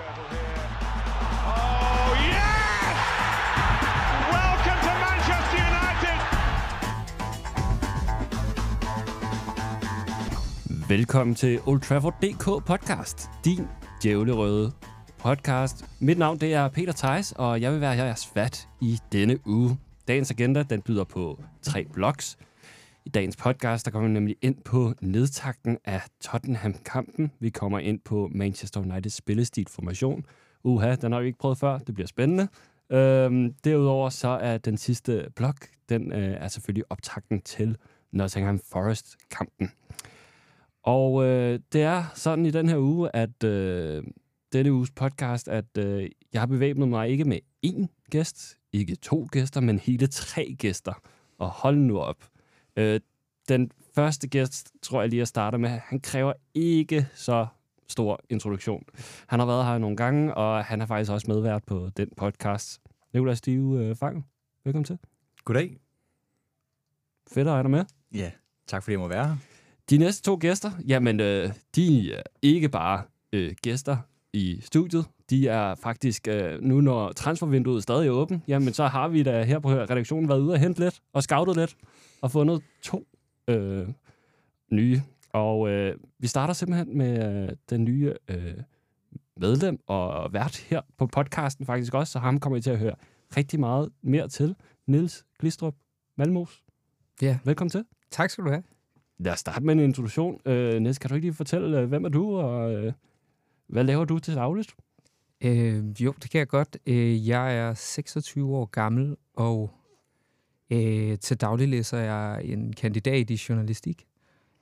Skirtle here. Oh, yes! Welcome to Manchester United! Velkommen til Old Trafford DK podcast, din djævlerøde podcast. Mit navn det er Peter Theis, og jeg vil være jeres vært i denne uge. Dagens agenda den byder på tre blogs. I dagens podcast der kommer vi nemlig ind på nedtakten af Tottenham-kampen. Vi kommer ind på Manchester Uniteds spillestil formation. Uha, den har vi ikke prøvet før. Det bliver spændende. Øhm, derudover så er den sidste blok, den øh, er selvfølgelig optakten til Nottingham Forest-kampen. Og øh, det er sådan i den her uge, at øh, denne uges podcast, at øh, jeg har bevæbnet mig ikke med én gæst, ikke to gæster, men hele tre gæster. Og hold nu op. Øh, den første gæst, tror jeg lige at starte med, han kræver ikke så stor introduktion. Han har været her nogle gange, og han har faktisk også medvært på den podcast. Nikolaj Stive øh, Fang, velkommen til. Goddag. Fedt at have dig med. Ja, tak fordi jeg må være her. De næste to gæster, jamen, øh, de er ikke bare øh, gæster i studiet. De er faktisk, øh, nu når transfervinduet stadig er åbent, jamen så har vi da her på redaktionen været ude og hente lidt, og scoutet lidt, og fundet to øh, nye. Og øh, vi starter simpelthen med øh, den nye øh, medlem og vært her på podcasten faktisk også, så ham kommer I til at høre rigtig meget mere til. Niels Glistrup Malmos. Ja. Velkommen til. Tak skal du have. Lad os starte med en introduktion. Øh, Niels, kan du ikke lige fortælle, øh, hvem er du, og øh, hvad laver du til dagligt? Øh, jo, det kan jeg godt. Øh, jeg er 26 år gammel, og øh, til daglig læser jeg en kandidat i journalistik.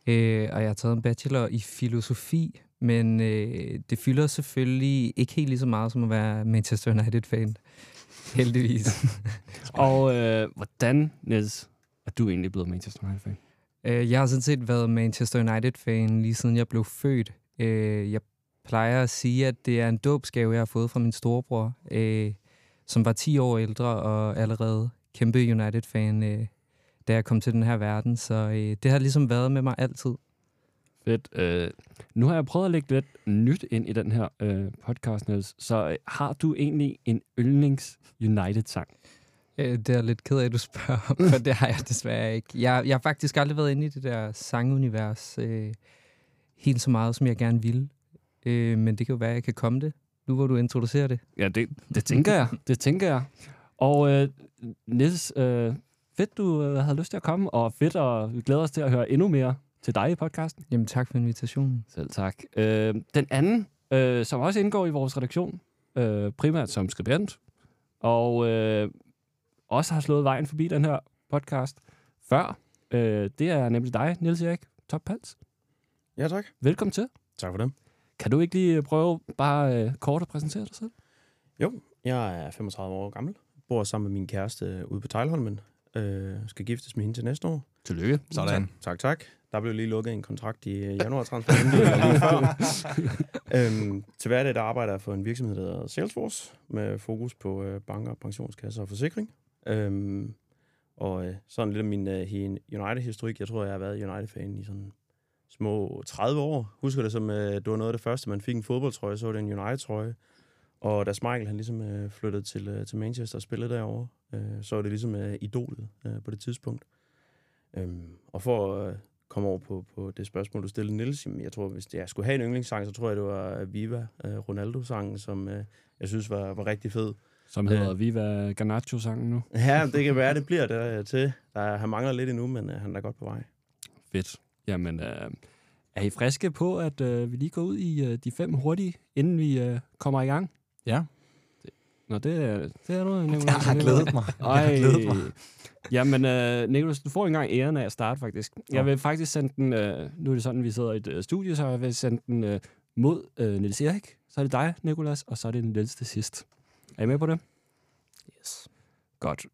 Øh, og jeg har taget en bachelor i filosofi, men øh, det fylder selvfølgelig ikke helt lige så meget som at være Manchester United-fan. Heldigvis. Og øh, hvordan, Niels, er du egentlig blevet Manchester United-fan? Øh, jeg har sådan set været Manchester United-fan lige siden jeg blev født. Øh, jeg plejer at sige, at det er en dåbsgave, jeg har fået fra min storebror, øh, som var 10 år ældre og allerede kæmpe United-fan, øh, da jeg kom til den her verden. Så øh, det har ligesom været med mig altid. Fedt. Øh, nu har jeg prøvet at lægge lidt nyt ind i den her øh, podcast, Niels. Så øh, har du egentlig en yndlings United-sang? Øh, det er lidt ked af, at du spørger om, for det har jeg desværre ikke. Jeg, jeg har faktisk aldrig været inde i det der sangunivers øh, helt så meget, som jeg gerne ville. Øh, men det kan jo være, at jeg kan komme det, nu hvor du introducerer det. Ja, det, det tænker jeg. Det tænker jeg. Og øh, Niels, øh, fedt du øh, havde lyst til at komme, og fedt, og vi glæder os til at høre endnu mere til dig i podcasten. Jamen tak for invitationen. Selv tak. Øh, den anden, øh, som også indgår i vores redaktion, øh, primært som skribent, og øh, også har slået vejen forbi den her podcast før, øh, det er nemlig dig, Niels Erik Top Pals. Ja, tak. Velkommen til. Tak for det. Kan du ikke lige prøve bare øh, kort at præsentere dig selv? Jo, jeg er 35 år gammel. Bor sammen med min kæreste ude på Tejlholmen. Øh, skal giftes med hende til næste år. Tillykke. Tak, tak, tak. Der blev lige lukket en kontrakt i øh, januar øhm, til hverdag der arbejder jeg for en virksomhed, der hedder Salesforce, med fokus på øh, banker, pensionskasser og forsikring. Øhm, og øh, sådan lidt af min øh, United-historik. Jeg tror, jeg har været United-fan i sådan små 30 år. Husker det som, øh, det var noget af det første, man fik en fodboldtrøje, så var det en United-trøje. Og da Michael han ligesom øh, flyttede til, øh, til Manchester og spillede derovre, øh, så var det ligesom øh, idolet øh, på det tidspunkt. Øhm, og for at øh, komme over på, på det spørgsmål, du stillede, Niels, jeg tror, hvis jeg skulle have en yndlingssang, så tror jeg, det var Viva øh, Ronaldo-sangen, som øh, jeg synes var, var rigtig fed. Som hedder øh, Viva Garnacho-sangen nu. Ja, det kan være, det bliver der til. Der, han mangler lidt endnu, men øh, han er godt på vej. Fedt. Jamen, øh, er I friske på, at øh, vi lige går ud i øh, de fem hurtige, inden vi øh, kommer i gang? Ja. Nå, det, er- det er noget, Nicolás. Jeg har glædet mig. Jeg har glædet mig. Jamen, øh, Nicolás, du får engang æren af at starte, faktisk. Jeg vil faktisk sende den, øh, nu er det sådan, vi sidder i et øh, studie, så jeg vil sende den øh, mod øh, Niels Erik. Så er det dig, Nicolás, og så er det Niels til sidst. Er I med på det? Yes. Godt.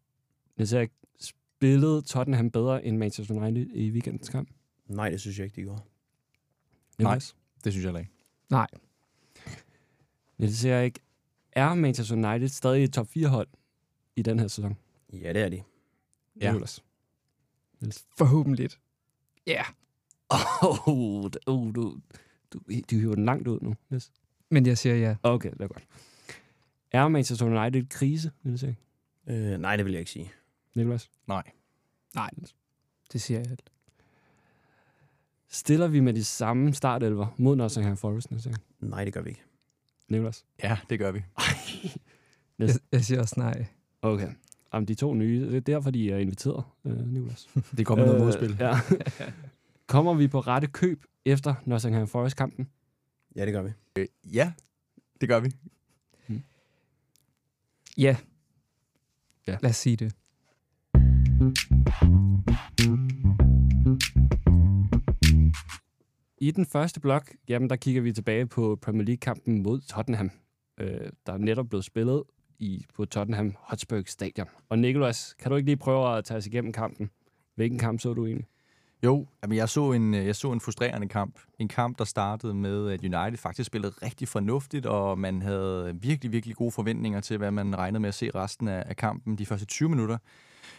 Niels Erik, spillede Tottenham bedre end Manchester United i weekendens kamp? Nej, det synes jeg ikke, de gjorde. Nej. Nicolás? Det synes jeg heller ikke. Nej. Niels Erik, er Manchester United stadig et top 4-hold i den her sæson? Ja, det er de. Ja. Nicolás? Forhåbentlig. Ja. Oh, d- oh, du, du, du hiver den langt ud nu. Yes. Men jeg siger ja. Okay, det er godt. Er Manchester United i krise, Niels Erik? Øh, nej, det vil jeg ikke sige. Nicolas? Nej. Nej, det siger jeg. Stiller vi med de samme startelver mod Nottingham Forest, Erik? Nej, det gør vi ikke. Nicolas? Ja, det gør vi. Jeg, jeg siger også nej. Okay. Om de to nye, det er derfor, de er inviteret, øh, Nicolas. Det kommer noget modspil. Ja. Kommer vi på rette køb efter Nottingham Forest-kampen? Ja, det gør vi. Øh, ja, det gør vi. Ja. Ja. Lad os sige det. I den første blok, jamen der kigger vi tilbage på Premier League-kampen mod Tottenham, øh, der er netop blevet spillet i, på Tottenham Hotspur Stadion. Og Nikolas, kan du ikke lige prøve at tage os igennem kampen? Hvilken kamp så du egentlig? Jo, jamen jeg, så en, øh, jeg så en frustrerende kamp. En kamp, der startede med, at United faktisk spillede rigtig fornuftigt, og man havde virkelig, virkelig gode forventninger til, hvad man regnede med at se resten af, af kampen de første 20 minutter.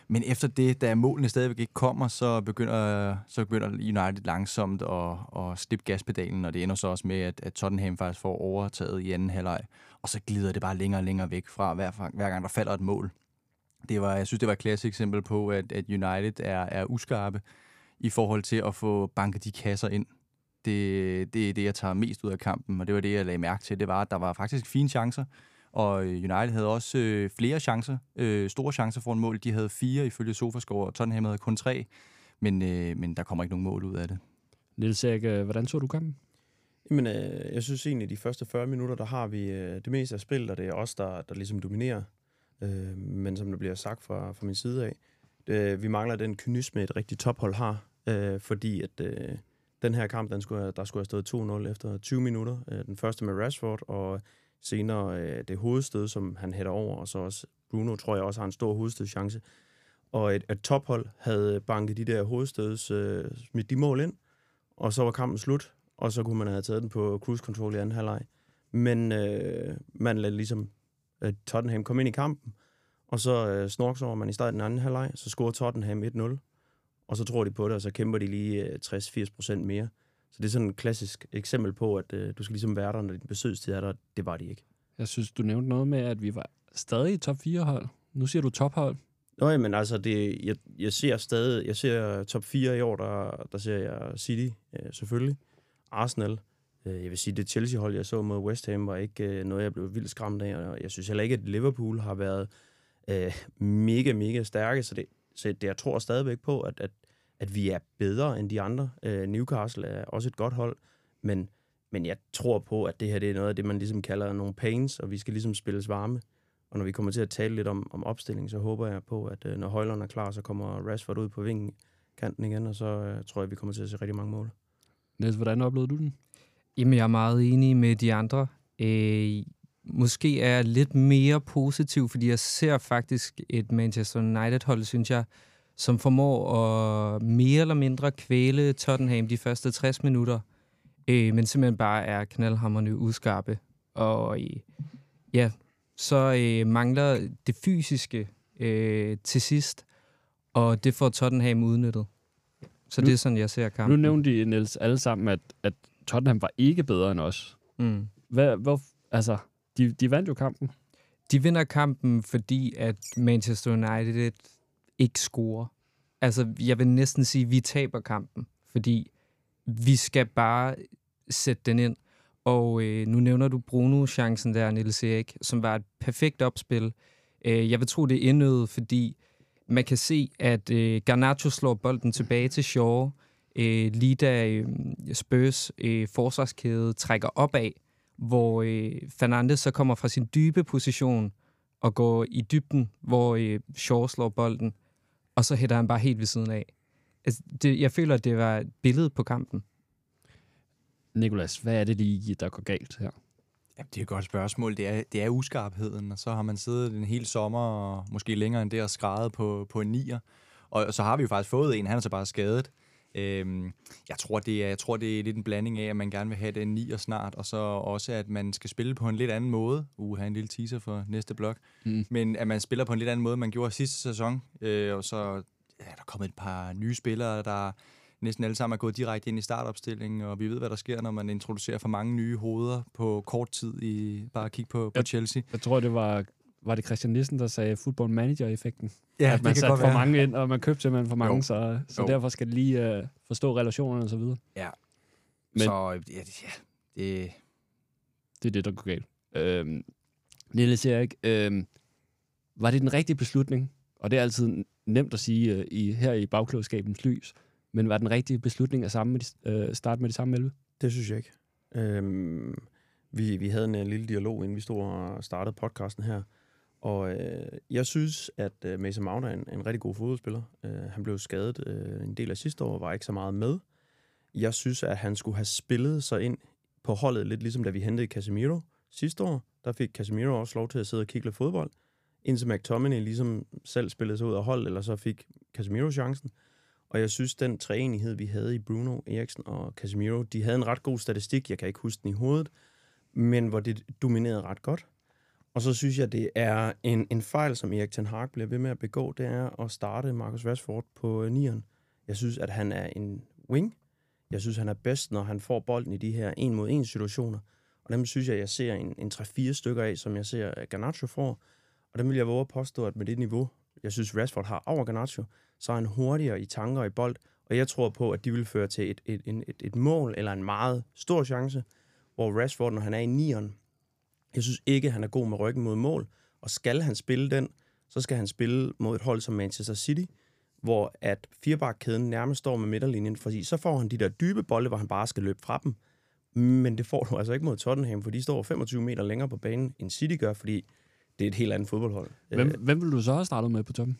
Men efter det, da målene stadigvæk ikke kommer, så begynder, så begynder United langsomt at, at slippe gaspedalen, og det ender så også med, at, at Tottenham faktisk får overtaget i anden halvleg. Og så glider det bare længere og længere væk fra, hver, hver gang der falder et mål. Det var, jeg synes, det var et klassisk eksempel på, at, at United er, er uskarpe i forhold til at få banket de kasser ind. Det, det er det, jeg tager mest ud af kampen, og det var det, jeg lagde mærke til. Det var, at der var faktisk fine chancer, og United havde også øh, flere chancer, øh, store chancer for en mål. De havde fire ifølge Sofascore, og Tottenham havde kun tre, men, øh, men der kommer ikke nogen mål ud af det. Niels Erik, øh, hvordan så du kampen? Jamen, øh, jeg synes egentlig, at de første 40 minutter, der har vi øh, det meste af spillet, og det er os, der, der ligesom dominerer. Øh, men som det bliver sagt fra, fra min side af, det, vi mangler den kynisme, et rigtigt tophold har, øh, fordi at øh, den her kamp, den skulle, have- der skulle have stået 2-0 efter 20 minutter. Øh, den første med Rashford, og senere øh, det hovedstød, som han hætter over, og så også Bruno, tror jeg også har en stor hovedstødschance. Og et, et tophold havde banket de der hovedstøds, øh, smidt de mål ind, og så var kampen slut, og så kunne man have taget den på cruise control i anden halvleg. Men øh, man lader ligesom øh, Tottenham komme ind i kampen, og så øh, snorks over man i starten af anden halvleg, så scorer Tottenham 1-0, og så tror de på det, og så kæmper de lige øh, 60-80 procent mere. Så det er sådan et klassisk eksempel på, at øh, du skal ligesom være der, når din besøgstid er der. Det var de ikke. Jeg synes, du nævnte noget med, at vi var stadig i top 4 hold. Nu siger du tophold. Nå, men altså, det, jeg, jeg ser stadig, jeg ser top 4 i år, der, der ser jeg City, øh, selvfølgelig. Arsenal. Øh, jeg vil sige, det Chelsea-hold, jeg så mod West Ham, var ikke øh, noget, jeg blev vildt skræmt af. Og jeg synes heller ikke, at Liverpool har været øh, mega, mega stærke. Så, det, så det, jeg tror stadigvæk på, at, at, at vi er bedre end de andre. Øh, Newcastle er også et godt hold, men, men jeg tror på, at det her det er noget af det, man ligesom kalder nogle pains, og vi skal ligesom spilles varme. Og når vi kommer til at tale lidt om, om opstilling, så håber jeg på, at øh, når Højlund er klar, så kommer Rashford ud på vingen kanten igen, og så øh, tror jeg, vi kommer til at se rigtig mange mål. Niels, hvordan oplevede du den? Jamen, jeg er meget enig med de andre. Øh, måske er jeg lidt mere positiv, fordi jeg ser faktisk et Manchester United-hold, synes jeg, som formår at mere eller mindre kvæle Tottenham de første 60 minutter, øh, men simpelthen bare er knaldhammerne uskarpe. Og øh, ja, så øh, mangler det fysiske øh, til sidst, og det får Tottenham udnyttet. Så Nu- det er sådan, jeg ser Nu kampen. nævnte de, Niels, alle sammen, at, at Tottenham var ikke bedre end os. Mm. Hvad, hvor, altså, de, de vandt jo kampen. De vinder kampen, fordi at Manchester United ikke scorer. Altså, jeg vil næsten sige, at vi taber kampen, fordi vi skal bare sætte den ind. Og øh, nu nævner du Bruno-chancen der, Niels Erik, som var et perfekt opspil. Øh, jeg vil tro, det er indødet, fordi man kan se, at øh, Garnacho slår bolden tilbage til Shaw, øh, lige da øh, Spurs øh, forsvarskæde trækker opad, hvor øh, Fernandes så kommer fra sin dybe position og går i dybden, hvor øh, Shaw slår bolden, og så hætter han bare helt ved siden af. Altså, det, jeg føler, at det var et billede på kampen. Nikolas, hvad er det lige, der går galt her? Jamen, det er et godt spørgsmål. Det er, det er uskarpheden, og så har man siddet en hel sommer, og måske længere end det, og skrevet på, på en nier. Og så har vi jo faktisk fået en, han er så bare skadet. Øhm, jeg, tror, det er, jeg tror, det er lidt en blanding af, at man gerne vil have den nier snart, og så også, at man skal spille på en lidt anden måde. Uh, have en lille teaser for næste blok. Mm. Men at man spiller på en lidt anden måde, man gjorde sidste sæson. Øh, og så ja, der er kommet et par nye spillere, der næsten alle sammen er gået direkte ind i startopstillingen, og vi ved, hvad der sker, når man introducerer for mange nye hoveder på kort tid i bare at kigge på, på Ja. Chelsea. Jeg tror, det var, var det Christian Nissen, der sagde football manager-effekten. Ja, at man satte for mange ind, og man købte simpelthen for mange, Jo. så, så Jo. derfor skal det lige uh, forstå relationerne og så videre. Ja. Men- Så ja, det- ja, det, Det er det, der går galt. Øhm, Niels Erik, øhm, var det den rigtige beslutning? Og det er altid nemt at sige øh, i, her i bagklogskabens lys. Men var den rigtige beslutning at samme med de, øh, starte med de samme 11? Det synes jeg ikke. Øhm, vi, vi havde en, øh, lille dialog, inden vi stod og startede podcasten her. Og øh, jeg synes, at øh, Mason Mount er en, en rigtig god fodboldspiller. Øh, han blev skadet øh, en del af sidste år, og var ikke så meget med. Jeg synes, at han skulle have spillet sig ind på holdet, lidt ligesom da vi hentede Casemiro sidste år. Der fik Casemiro også lov til at sidde og kigge lidt fodbold, indtil McTominay ligesom selv spillede sig ud af hold, eller så fik Casemiro chancen. Og jeg synes, den træenighed, vi havde i Bruno, Eriksen og Casemiro, de havde en ret god statistik. Jeg kan ikke huske den i hovedet, men hvor det dominerede ret godt. Og så synes jeg, det er en, en fejl, som Erik Ten Hag bliver ved med at begå, det er at starte Marcus Rashford på øh, nieren. Jeg synes, at han er en wing. Jeg synes, han er bedst, når han får bolden i de her en mod en situationer. Og dem synes jeg, jeg ser en, en 3-4 stykker af, som jeg ser øh, Garnacho får. Og dem vil jeg våge at påstå, at med det niveau, jeg synes, Rashford har over Garnacho, så er han hurtigere i tanker og i bold. Og jeg tror på, at de vil føre til et, et, et, et, et mål eller en meget stor chance, hvor Rashford, når han er i nieren, jeg synes ikke, han er god med ryggen mod mål. Og skal han spille den, så skal han spille mod et hold som Manchester City, hvor at firebakkæden nærmest står med midterlinjen, fordi så får han de der dybe bolde, hvor han bare skal løbe fra dem. Men det får du altså ikke mod Tottenham, for de står 25 meter længere på banen, end City gør, fordi det er et helt andet fodboldhold. Hvem, Øh, hvem vil du så have startet med på toppen?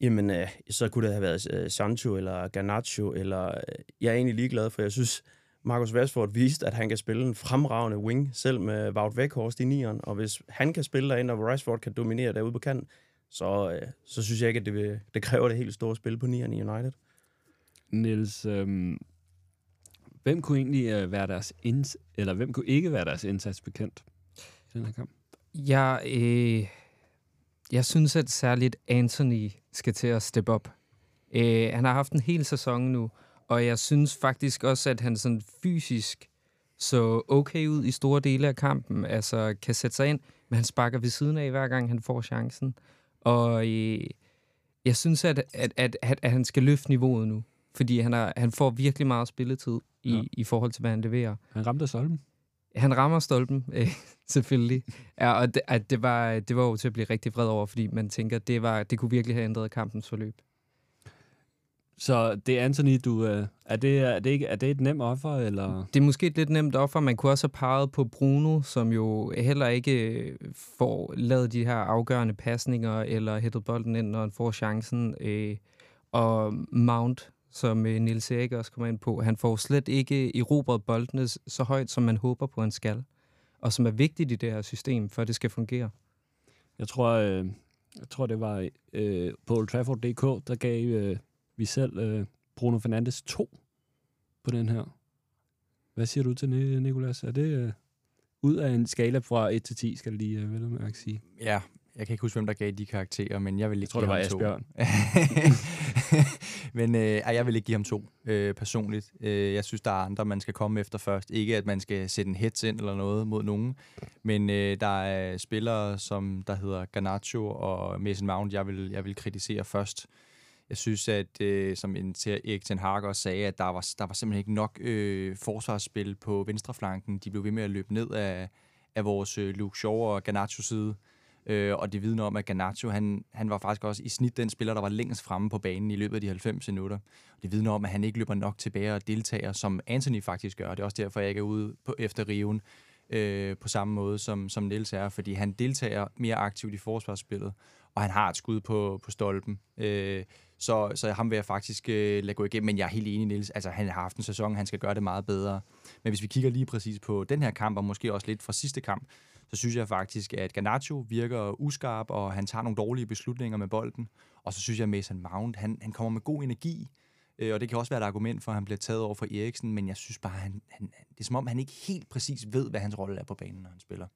Jamen, øh, så kunne det have været øh, Sancho eller Garnacho, eller øh, jeg er egentlig ligeglad, for jeg synes, Marcus Rashford viste, at han kan spille en fremragende wing, selv med Wout Weghorst i nieren, og hvis han kan spille derinde, og Rashford kan dominere derude på kanten, så, øh, så synes jeg ikke, at det, vil, det kræver det helt store spil på nieren i United. Niels, øhm, hvem kunne egentlig øh, være deres inds- eller hvem kunne ikke være deres indsats bekendt i den her kamp? Jeg, øh, jeg synes, at særligt Anthony skal til at steppe op. Øh, han har haft en hel sæson nu, og jeg synes faktisk også, at han sådan fysisk så okay ud i store dele af kampen. Altså kan sætte sig ind, men han sparker ved siden af, hver gang han får chancen. Og øh, jeg synes, at, at, at, at, at han skal løfte niveauet nu. Fordi han, er, han får virkelig meget spilletid i, Ja. i forhold til, hvad han leverer. Han ramte Solmen. Han rammer stolpen, øh, selvfølgelig. Ja, og det, at det, var, det var jo til at blive rigtig vred over, fordi man tænker, det, var, det kunne virkelig have ændret kampens forløb. Så det er Anthony, du... Øh, er, det, er, det ikke, er det et nemt offer, eller... Det er måske et lidt nemt offer. Man kunne også have peget på Bruno, som jo heller ikke øh, får lavet de her afgørende pasninger, eller hættet bolden ind, når han får chancen. Øh, og Mount, som øh, Nils Erik også kommer ind på, han får slet ikke erobret boldene så højt, som man håber på, han skal. Og som er vigtigt i det her system, for at det skal fungere. Jeg tror, øh, jeg tror det var øh, på Old Trafford.dk, der gav øh, vi selv øh, Bruno Fernandes 2 på den her. Hvad siger du til det, Nikolas? Er det øh, ud af en skala fra 1 til 10, skal jeg lige øh, vel at mærke sige? ja, jeg kan ikke huske, hvem der gav de karakterer, men jeg vil ikke Jeg tror, give det var ham to. Asbjørn. men øh, jeg vil ikke give ham to, øh, personligt. Øh, jeg synes, der er andre, man skal komme efter først. Ikke, at man skal sætte en hits ind eller noget mod nogen, men øh, der er spillere, som der hedder Garnacho og Mason Mount, jeg vil, jeg vil kritisere først. Jeg synes, at øh, som en Erik Ten Hag også sagde, at der var, der var simpelthen ikke nok øh, forsvarsspil på venstreflanken. De blev ved med at løbe ned af, af vores øh, Luke Shaw og Garnacho side. Øh, og det vidner om, at Garnacho, han, han var faktisk også i snit den spiller, der var længst fremme på banen i løbet af de 90 minutter. Det vidner om, at han ikke løber nok tilbage og deltager, som Anthony faktisk gør. Det er også derfor, jeg ikke er ude på, efter riven øh, på samme måde, som, som Niels er, fordi han deltager mere aktivt i forsvarsspillet, og han har et skud på, på stolpen. Øh, så, så ham vil jeg faktisk øh, lade gå igennem, men jeg er helt enig, Niels. Altså, han har haft en sæson, han skal gøre det meget bedre. Men hvis vi kigger lige præcis på den her kamp, og måske også lidt fra sidste kamp, så synes jeg faktisk, at Garnacho virker uskarp, og han tager nogle dårlige beslutninger med bolden. Og så synes jeg, at Mason Mount, han, han kommer med god energi, øh, og det kan også være et argument for, at han bliver taget over for Eriksen, men jeg synes bare, han, han, det er som om, han ikke helt præcis ved, hvad hans rolle er på banen, når han spiller.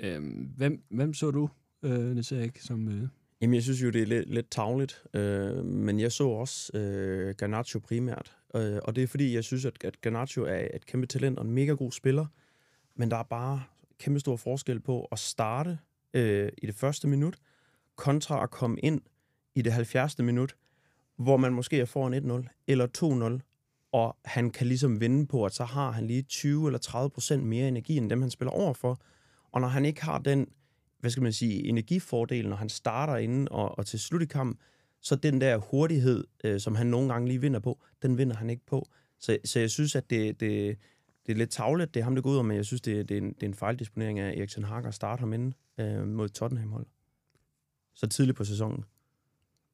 Øhm, hvem, hvem så du, øh, Niels Erik, som... Øh, Jamen, jeg synes jo, det er lidt, lidt tavligt, øh, men jeg så også øh, Garnacho primært. Øh, og det er fordi, jeg synes, at, at Garnacho er et kæmpe talent og en mega god spiller, men der er bare kæmpe stor forskel på at starte øh, i det første minut, kontra at komme ind i det 70. minut, hvor man måske er foran 1-0 eller 2-0, og han kan ligesom vinde på, at så har han lige 20 eller 30 procent mere energi, end dem han spiller overfor. Og når han ikke har den hvad skal man sige, energifordel, når han starter inden og, og til slut i kampen, så den der hurtighed, øh, som han nogle gange lige vinder på, den vinder han ikke på. Så, så jeg synes, at det, det, det er lidt tavlet, det er ham, der går ud men jeg synes, det, det, er, en, det er en fejldisponering af Eriksen Hager at starte ham inden øh, mod Tottenham-hold. Så tidligt på sæsonen.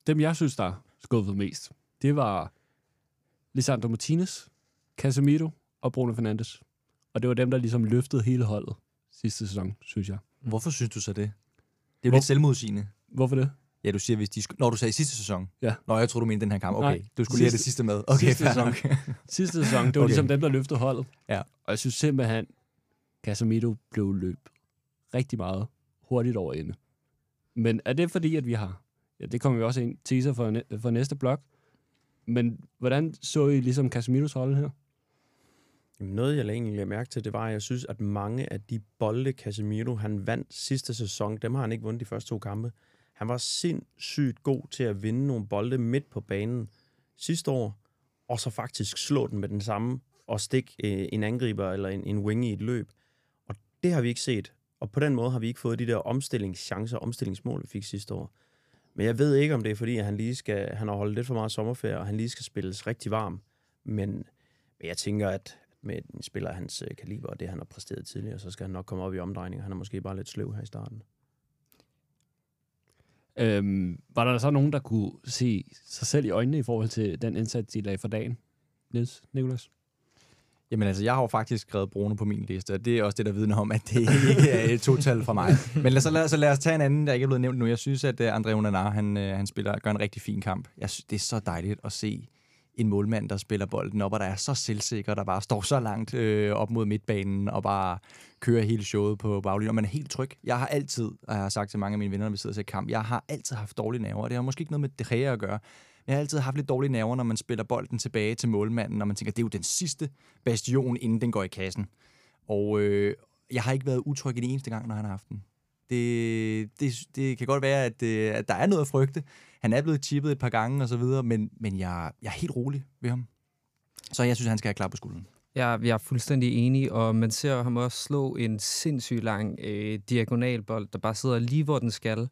Dem, jeg synes, der skuffede mest, det var Lisandro Martinez, Casemiro og Bruno Fernandes. Og det var dem, der ligesom løftede hele holdet sidste sæson, synes jeg. Hvorfor synes du så det? Det er jo Hvor- lidt selvmodsigende. Hvorfor det? Ja, du siger, hvis de. Når du sagde sidste sæson. Ja. Nå, jeg tror du mente den her kamp. Okay, Nej, du skulle lige have det sidste- sidste med. Okay, sidste sæson. Sidste sæson, det var Okay. ligesom dem, der løftede holdet. Ja. Og jeg synes simpelthen, Casemiro blev løb rigtig meget hurtigt over ende. Men er det fordi, at vi har... Ja, det kommer vi også ind teaser for, for næste blok. Men hvordan så I ligesom Casemiros rolle her? Jamen, noget, jeg egentlig lagde mærke til, det var, at jeg synes, at mange af de bolde, Casemiro han vandt sidste sæson, dem har han ikke vundet de første to kampe. Han var sindssygt god til at vinde nogle bolde midt på banen sidste år, og så faktisk slå den med den samme og stikke øh, en angriber eller en, en wing i et løb. Og det har vi ikke set. Og på den måde har vi ikke fået de der omstillingschancer, omstillingsmål, vi fik sidste år. Men jeg ved ikke, om det er fordi, at han lige skal, han har holdt lidt for meget sommerferie, og han lige skal spilles rigtig varm. Men, men jeg tænker, at med en spiller af hans øh, kaliber, og det han har præsteret tidligere, så skal han nok komme op i omdrejninger. Han er måske bare lidt sløv her i starten. Øhm, var der så nogen, der kunne se sig selv i øjnene i forhold til den indsats, de lagde for dagen? Niels, Nicolas? Jamen altså, jeg har jo faktisk skrevet Bruno på min liste, og det er også det, der vidner om, at det ikke er et total for mig. Men lad, så, lad, så lad os tage en anden, der ikke er blevet nævnt nu. Jeg synes, at uh, André Onana, han, uh, han spiller, gør en rigtig fin kamp. Jeg synes, det er så dejligt at se en målmand, der spiller bolden op, og der er så selvsikker, der bare står så langt øh, op mod midtbanen, og bare kører hele showet på baglinjen, og man er helt tryg. Jeg har altid, og jeg har sagt til mange af mine venner, når vi sidder og ser kamp, jeg har altid haft dårlige nerver, og det har måske ikke noget med det at gøre, jeg har altid haft lidt dårlige nerver, når man spiller bolden tilbage til målmanden, når man tænker, det er jo den sidste bastion, inden den går i kassen. Og øh, jeg har ikke været utryg en eneste gang, når han har haft den. Det, det, det kan godt være, at, øh, at der er noget at frygte. Han er blevet chippet et par gange og så videre, men, men jeg, jeg er helt rolig ved ham. Så jeg synes, han skal have klap på skulderen. Jeg, jeg er fuldstændig enig, og man ser ham også slå en sindssygt lang øh, diagonalbold, der bare sidder lige, hvor den skal.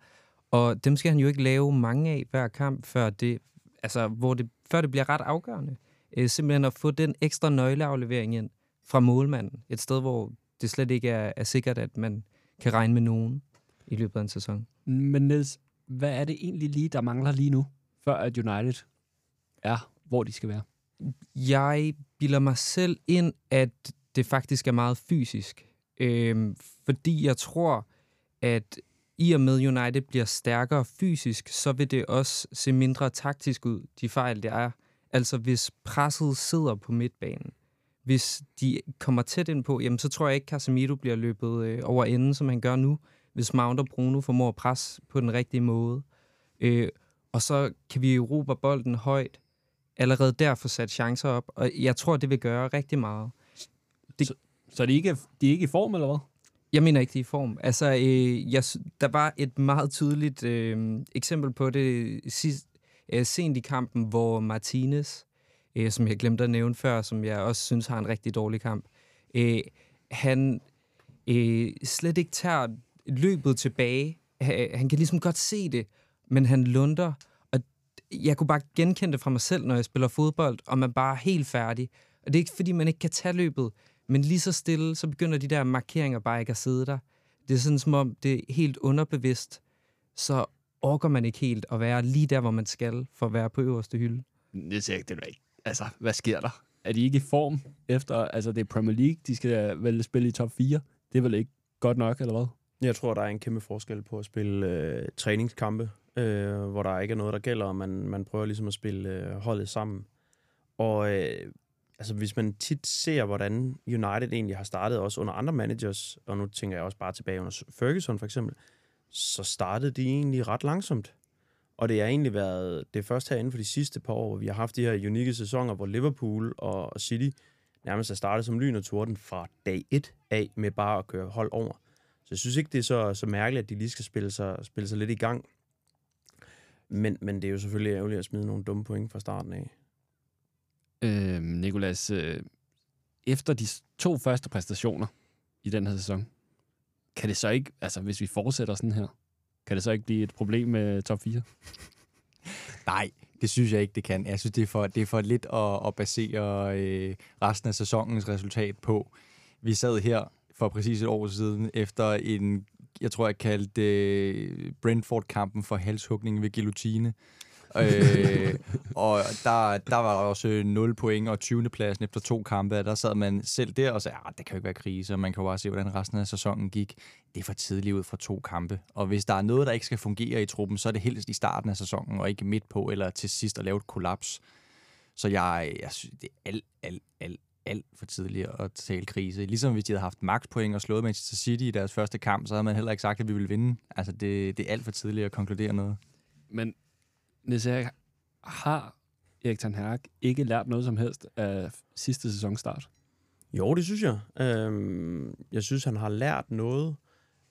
Og dem skal han jo ikke lave mange af hver kamp, før det, altså, hvor det, før det bliver ret afgørende. Øh, simpelthen at få den ekstra nøgleaflevering ind fra målmanden. Et sted, hvor det slet ikke er, er sikkert, at man kan regne med nogen i løbet af en sæson. Men Niels, hvad er det egentlig lige, der mangler lige nu, før at United er, hvor de skal være? Jeg bilder mig selv ind, at det faktisk er meget fysisk. Øhm, fordi jeg tror, at i og med United bliver stærkere fysisk, så vil det også se mindre taktisk ud, de fejl, det er. Altså hvis presset sidder på midtbanen, hvis de kommer tæt ind på, jamen så tror jeg ikke, Casemiro bliver løbet øh, over enden, som han gør nu, hvis Mount og Bruno formår at presse på den rigtige måde. Øh, og så kan vi erobre bolden højt, allerede der få sat chancer op, og jeg tror, det vil gøre rigtig meget. Så de ikke, de er ikke i form, eller hvad? Jeg mener ikke, de er i form. Altså, øh, jeg, der var et meget tydeligt øh, eksempel på det sidst, øh, sent i kampen, hvor Martinez, øh, som jeg glemte at nævne før, som jeg også synes har en rigtig dårlig kamp, øh, han øh, slet ikke tager løbet tilbage. Han, kan ligesom godt se det, men han lunder. Og jeg kunne bare genkende det fra mig selv, når jeg spiller fodbold, og man bare er helt færdig. Og det er ikke, fordi man ikke kan tage løbet, men lige så stille, så begynder de der markeringer bare ikke at sidde der. Det er sådan, som om det er helt underbevidst, så orker man ikke helt at være lige der, hvor man skal, for at være på øverste hylde. Det siger ikke, det er ikke. Altså, hvad sker der? Er de ikke i form efter, altså det er Premier League, de skal vel spille i top 4? Det er vel ikke godt nok, eller hvad? Jeg tror, der er en kæmpe forskel på at spille øh, træningskampe, øh, hvor der ikke er noget, der gælder, og man, man prøver ligesom at spille øh, holdet sammen. Og øh, altså, hvis man tit ser, hvordan United egentlig har startet, også under andre managers, og nu tænker jeg også bare tilbage under Ferguson for eksempel, så startede de egentlig ret langsomt. Og det har egentlig været det første herinde for de sidste par år, hvor vi har haft de her unikke sæsoner, hvor Liverpool og City nærmest har startet som lyn og torden fra dag 1 af med bare at køre hold over. Så jeg synes ikke, det er så, så mærkeligt, at de lige skal spille sig, spille sig lidt i gang. Men, men det er jo selvfølgelig ærgerligt at smide nogle dumme point fra starten af. Øh, Nikolas, øh, efter de to første præstationer i den her sæson, kan det så ikke, altså hvis vi fortsætter sådan her, kan det så ikke blive et problem med top 4? Nej, det synes jeg ikke, det kan. Jeg synes, det er for, det er for lidt at, at basere øh, resten af sæsonens resultat på. Vi sad her for præcis et år siden efter en, jeg tror, jeg kaldte øh, Brentford-kampen for halshugning ved guillotine. øh, og der, der var også 0 point og 20. pladsen efter to kampe, der sad man selv der og sagde, at det kan jo ikke være krise, og man kan jo bare se, hvordan resten af sæsonen gik. Det er for tidligt ud fra to kampe. Og hvis der er noget, der ikke skal fungere i truppen, så er det helst i starten af sæsonen, og ikke midt på, eller til sidst at lave et kollaps. Så jeg, jeg synes, det er alt, alt, alt, alt for tidligt at tale krise. Ligesom hvis de havde haft max-point og slået Manchester City i deres første kamp, så havde man heller ikke sagt, at vi ville vinde. Altså, det, det er alt for tidligt at konkludere noget. Men Niels Erik, har Erik Ten Hag ikke lært noget som helst af sidste sæsonstart? Jo, det synes jeg. Øhm, jeg synes, han har lært noget,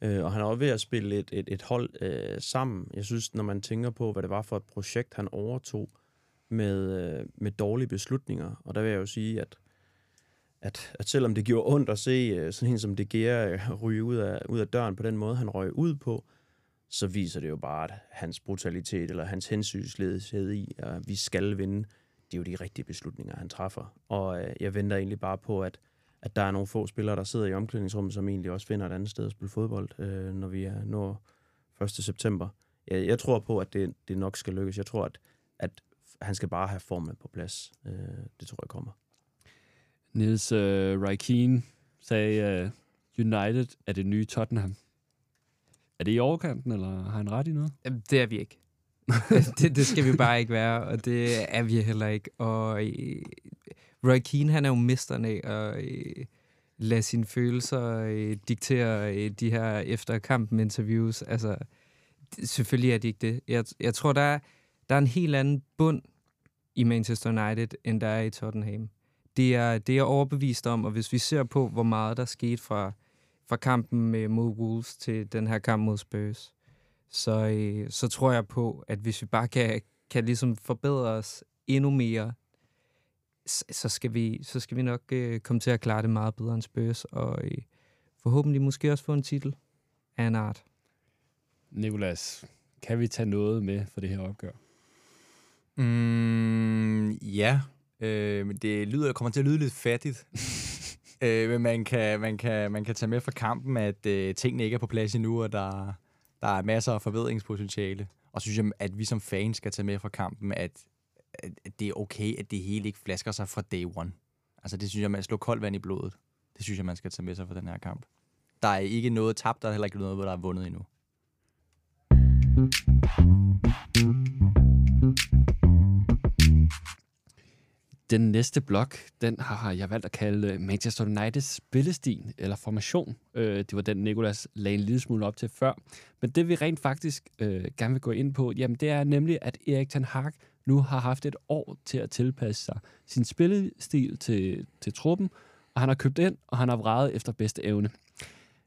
øh, og han er også ved at spille et, et, et hold øh, sammen. Jeg synes, når man tænker på, hvad det var for et projekt, han overtog med, øh, med dårlige beslutninger, og der vil jeg jo sige, at at, at selvom det gjorde ondt at se øh, sådan en som De Gea øh, ryge ud af, ud af døren på den måde, han røg ud på, så viser det jo bare, at hans brutalitet eller hans hensynsledighed i, at vi skal vinde, det er jo de rigtige beslutninger, han træffer. Og øh, jeg venter egentlig bare på, at, at der er nogle få spillere, der sidder i omklædningsrummet, som egentlig også finder et andet sted at spille fodbold, øh, når vi er når 1. september. Jeg, jeg tror på, at det, det nok skal lykkes. Jeg tror, at, at han skal bare have formen på plads. Øh, det tror jeg kommer. Niels øh, uh, Raikkonen sagde, uh, United er det nye Tottenham. Er det i overkanten, eller har han ret i noget? Det er vi ikke. det, det skal vi bare ikke være, og det er vi heller ikke. Og øh, Roy Keane, han er jo mesteren af at øh, lade sine følelser øh, diktere øh, de her efter kampen interviews. Altså, det, selvfølgelig er det ikke det. Jeg, jeg tror, der er, der er en helt anden bund i Manchester United, end der er i Tottenham. Det er, det er overbevist om, og hvis vi ser på, hvor meget der skete fra fra kampen med, mod Wolves til den her kamp mod Spurs, så, øh, så tror jeg på, at hvis vi bare kan, kan ligesom forbedre os endnu mere, så skal vi, så skal vi nok øh, komme til at klare det meget bedre end Spurs, og øh, forhåbentlig måske også få en titel af en art. Nikolas, kan vi tage noget med for det her opgør? Mm, ja, øh, det lyder, kommer til at lyde lidt fattigt. Øh, men man kan, man, kan, man kan tage med fra kampen, at øh, tingene ikke er på plads endnu, og der, der er masser af forbedringspotentiale. Og synes jeg, at vi som fans skal tage med fra kampen, at, at det er okay, at det hele ikke flasker sig fra day one. Altså det synes jeg, man slår koldt vand i blodet. Det synes jeg, man skal tage med sig fra den her kamp. Der er ikke noget tabt, der er heller ikke noget, hvor der er vundet endnu. Den næste blok, den har jeg valgt at kalde øh, Manchester Uniteds spillestil, eller formation. Øh, det var den, Nikolas lagde en lille smule op til før. Men det vi rent faktisk øh, gerne vil gå ind på, jamen det er nemlig, at Erik Ten Hag nu har haft et år til at tilpasse sig sin spillestil til, til truppen, og han har købt ind, og han har vrejet efter bedste evne.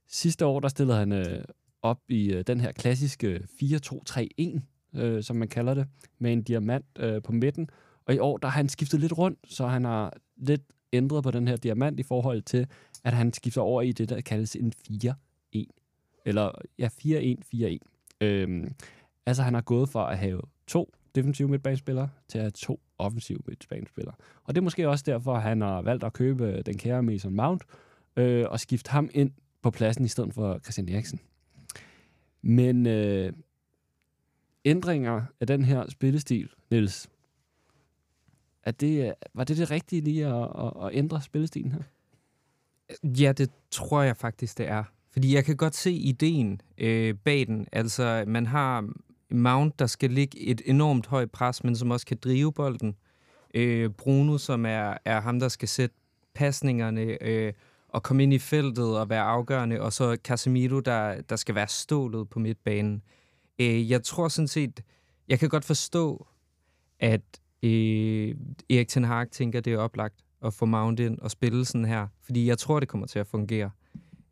Sidste år, der stillede han øh, op i øh, den her klassiske 4-2-3-1, øh, som man kalder det, med en diamant øh, på midten, og i år, der har han skiftet lidt rundt, så han har lidt ændret på den her diamant i forhold til, at han skifter over i det, der kaldes en 4-1. Eller ja, 4-1-4-1. Øhm, altså han har gået fra at have to defensive midtbanespillere til at have to offensive midtbanespillere. Og det er måske også derfor, at han har valgt at købe den kære Mason Mount øh, og skifte ham ind på pladsen i stedet for Christian Eriksen. Men øh, ændringer af den her spillestil, Niels, er det, øh, var det det rigtige lige at, at, at ændre spillestilen her? Ja, det tror jeg faktisk, det er. Fordi jeg kan godt se ideen øh, bag den. Altså, man har Mount, der skal ligge et enormt højt pres, men som også kan drive bolden. Øh, Bruno, som er, er ham, der skal sætte pasningerne øh, og komme ind i feltet og være afgørende. Og så Casemiro, der, der skal være stålet på midtbanen. Øh, jeg tror sådan set, jeg kan godt forstå, at øh, Erik Ten Hag tænker, det er oplagt at få Mount ind og spille sådan her. Fordi jeg tror, det kommer til at fungere,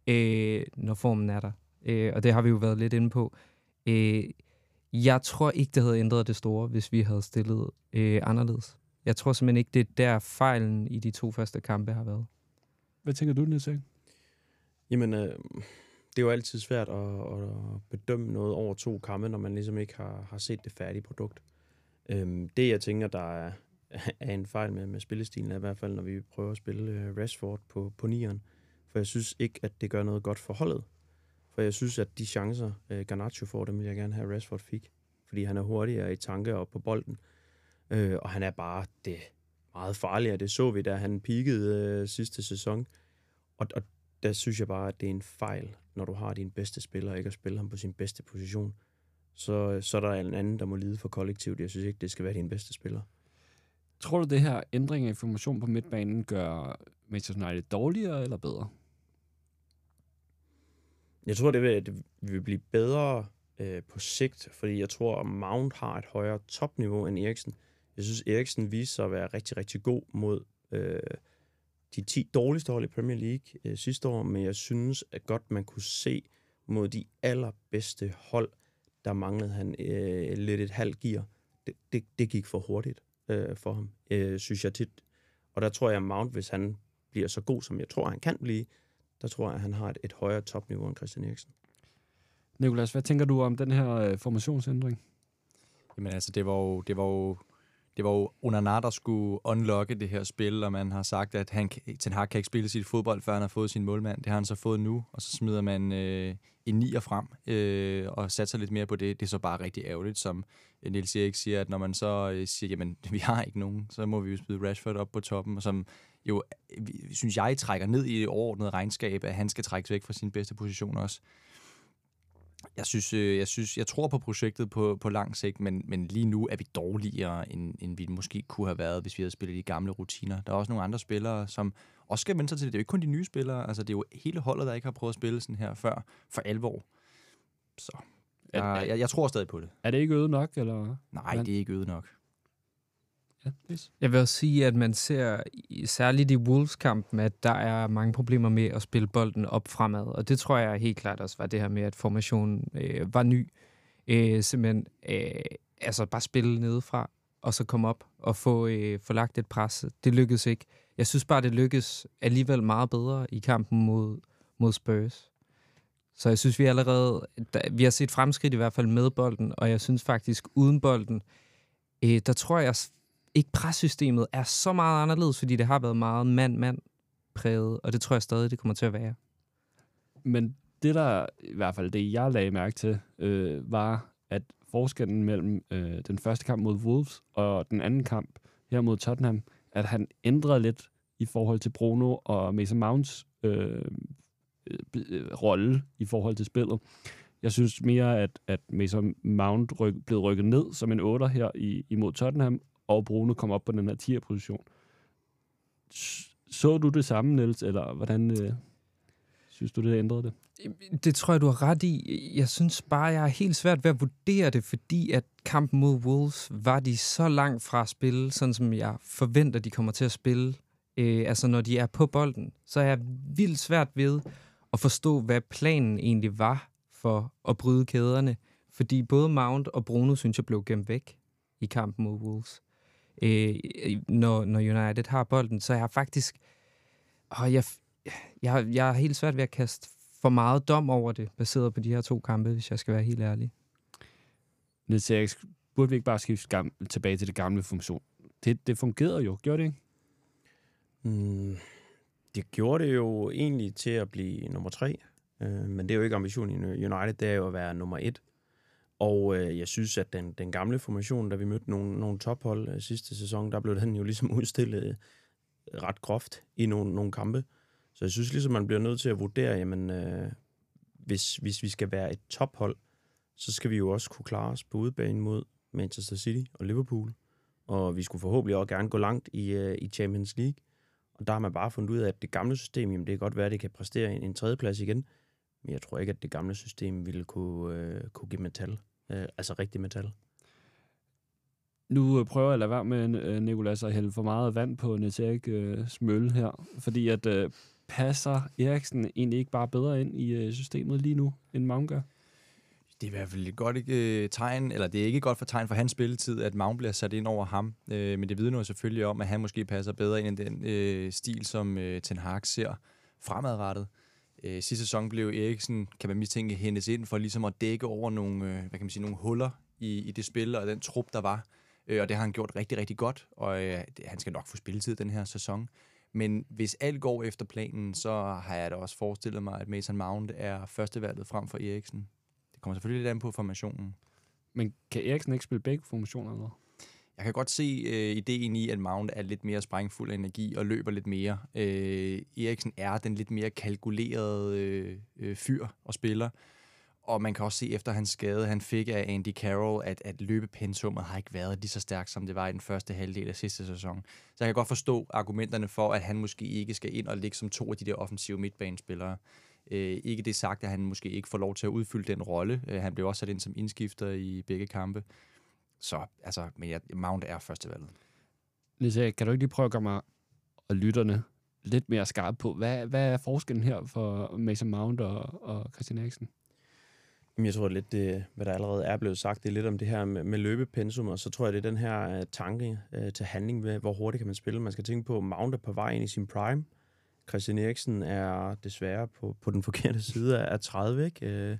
øh, når formen er der. Øh, og det har vi jo været lidt inde på. Øh, jeg tror ikke, det havde ændret det store, hvis vi havde stillet øh, anderledes. Jeg tror simpelthen ikke, det er der fejlen i de to første kampe har været. Hvad tænker du, Niels? Jamen, øh, det er jo altid svært at, at bedømme noget over to kampe, når man ligesom ikke har, har set det færdige produkt. Øhm, det, jeg tænker, der er, er en fejl med, med spillestilen, er i hvert fald, når vi prøver at spille øh, Rashford på, på nieren. For jeg synes ikke, at det gør noget godt for holdet. For jeg synes, at de chancer, øh, Garnacho får, dem vil jeg gerne have, Rashford fik. Fordi han er hurtigere i tanke og på bolden. Øh, og han er bare det meget farligere. Det så vi, da han peakede øh, sidste sæson. Og, og der synes jeg bare, at det er en fejl, når du har din bedste spiller, ikke at spille ham på sin bedste position. Så, så er der en anden, der må lide for kollektivt. Jeg synes ikke, det skal være din bedste spiller. Tror du, det her ændring af information på midtbanen gør Manchester United dårligere eller bedre? Jeg tror, det vil, det vil blive bedre øh, på sigt, fordi jeg tror, at Mount har et højere topniveau end Eriksen. Jeg synes, Eriksen viser sig at være rigtig, rigtig god mod øh, de 10 dårligste hold i Premier League øh, sidste år, men jeg synes at godt, man kunne se mod de allerbedste hold, der manglede han øh, lidt et halvt gear. Det, det, det gik for hurtigt øh, for ham, øh, synes jeg tit. Og der tror jeg, at Mount, hvis han bliver så god, som jeg tror, han kan blive, der tror jeg, at han har et, et højere topniveau end Christian Eriksen. Nikolas, hvad tænker du om den her øh, formationsændring? Jamen altså, det var jo, det var jo, det var jo Onana, der skulle unlocke det her spil, og man har sagt, at han, Ten Hag kan ikke spille sit fodbold, før han har fået sin målmand. Det har han så fået nu, og så smider man øh, en nier frem øh, og satser lidt mere på det. Det er så bare rigtig ærgerligt, som øh, Niels Erik siger, at når man så øh, siger, jamen, vi har ikke nogen, så må vi jo spille Rashford op på toppen, og som jo, øh, synes jeg, trækker ned i det overordnede regnskab, at han skal trækkes væk fra sin bedste position også. Jeg synes, øh, jeg synes, jeg tror på projektet på, på lang sigt, men, men lige nu er vi dårligere, end, end vi måske kunne have været, hvis vi havde spillet de gamle rutiner. Der er også nogle andre spillere, som også skal vende sig til det. Det er jo ikke kun de nye spillere, altså det er jo hele holdet, der ikke har prøvet at spille sådan her før, for alvor. Så jeg, jeg, jeg tror stadig på det. Er det ikke øget nok, eller? Nej, det er ikke øget nok. Ja, yes. Jeg vil også sige, at man ser særligt i Wolves-kampen, at der er mange problemer med at spille bolden op fremad. Og det tror jeg helt klart også var det her med, at formationen øh, var ny. Øh, simpelthen øh, altså bare spille nedefra, og så komme op og få, øh, få lagt et pres. Det lykkedes ikke. Jeg synes bare, det lykkedes alligevel meget bedre i kampen mod, mod Spurs. Så jeg synes, vi allerede der, vi har set fremskridt i hvert fald med bolden, og jeg synes faktisk uden bolden, øh, der tror jeg ikke pressystemet er så meget anderledes, fordi det har været meget mand-mand præget, og det tror jeg stadig, det kommer til at være. Men det der, i hvert fald det, jeg lagde mærke til, øh, var, at forskellen mellem øh, den første kamp mod Wolves og den anden kamp her mod Tottenham, at han ændrede lidt i forhold til Bruno og Mason Mounts øh, øh, rolle i forhold til spillet. Jeg synes mere, at, at Mason Mount ryk, blev rykket ned som en 8 her i, imod Tottenham, og Bruno kom op på den her 10'er-position. Så du det samme, Niels, eller hvordan øh, synes du, det ændrede det? Det tror jeg, du har ret i. Jeg synes bare, jeg er helt svært ved at vurdere det, fordi at kampen mod Wolves var de så langt fra at spille, sådan som jeg forventer, de kommer til at spille. Øh, altså når de er på bolden, så er jeg vildt svært ved at forstå, hvad planen egentlig var for at bryde kæderne. Fordi både Mount og Bruno, synes jeg, blev gemt væk i kampen mod Wolves øh, når, når United har bolden. Så jeg har faktisk... Og jeg, jeg, jeg er helt svært ved at kaste for meget dom over det, baseret på de her to kampe, hvis jeg skal være helt ærlig. Niels Erik, burde vi ikke bare skifte gamle, tilbage til det gamle funktion? Det, det fungerede jo, gjorde det ikke? Mm, det gjorde det jo egentlig til at blive nummer tre, øh, men det er jo ikke ambitionen i United, det er jo at være nummer et. Og øh, jeg synes, at den, den gamle formation, da vi mødte nogle, nogle tophold øh, sidste sæson, der blev den jo ligesom udstillet øh, ret groft i nogle, nogle kampe. Så jeg synes ligesom, man bliver nødt til at vurdere, jamen, øh, hvis, hvis vi skal være et tophold, så skal vi jo også kunne klare os på udebane mod Manchester City og Liverpool. Og vi skulle forhåbentlig også gerne gå langt i, øh, i Champions League. Og der har man bare fundet ud af, at det gamle system, jamen det kan godt være, at det kan præstere en, en tredjeplads igen. Men jeg tror ikke, at det gamle system ville kunne, øh, kunne give metal. Øh, altså rigtig metal. Nu øh, prøver jeg at lade være med, øh, Nikolas, at hælde for meget vand på Niels Erik øh, smølle her, fordi at øh, passer Eriksen egentlig ikke bare bedre ind i øh, systemet lige nu, end Mount gør? Det er i hvert fald et godt øh, tegn, eller det er ikke godt for tegn for hans spilletid, at Mount bliver sat ind over ham. Øh, men det vidner jo selvfølgelig om, at han måske passer bedre ind i den øh, stil, som øh, Ten Hag ser fremadrettet. Øh, Øh, sidste sæson blev Eriksen, kan man mistænke, hendes ind for ligesom at dække over nogle, øh, hvad kan man sige, nogle huller i, i det spil og den trup, der var. Øh, og det har han gjort rigtig, rigtig godt, og øh, han skal nok få spilletid den her sæson. Men hvis alt går efter planen, så har jeg da også forestillet mig, at Mason Mount er førstevalget frem for Eriksen. Det kommer selvfølgelig lidt an på formationen. Men kan Eriksen ikke spille begge formationer? Eller? Jeg kan godt se øh, ideen i, at Mount er lidt mere sprængfuld af energi og løber lidt mere. Øh, Eriksen er den lidt mere kalkulerede øh, øh, fyr og spiller. Og man kan også se efter hans skade, han fik af Andy Carroll, at, at løbepensummet har ikke været lige så stærkt, som det var i den første halvdel af sidste sæson. Så jeg kan godt forstå argumenterne for, at han måske ikke skal ind og ligge som to af de der offensive midtbanespillere. Øh, ikke det sagt, at han måske ikke får lov til at udfylde den rolle. Øh, han blev også sat ind som indskifter i begge kampe. Så, altså, men ja, Mount er førstevalget. Lise, kan du ikke lige prøve at gøre mig og lytterne lidt mere skarpe på, hvad, hvad er forskellen her for Mason Mount og, og Christian Eriksen? Jamen, Jeg tror lidt, det, hvad der allerede er blevet sagt, det er lidt om det her med, med løbepensum, og så tror jeg, det er den her uh, tanke uh, til handling med, hvor hurtigt kan man spille. Man skal tænke på, at Mount er på vej ind i sin prime. Christian Eriksen er desværre på, på den forkerte side af 30, ikke?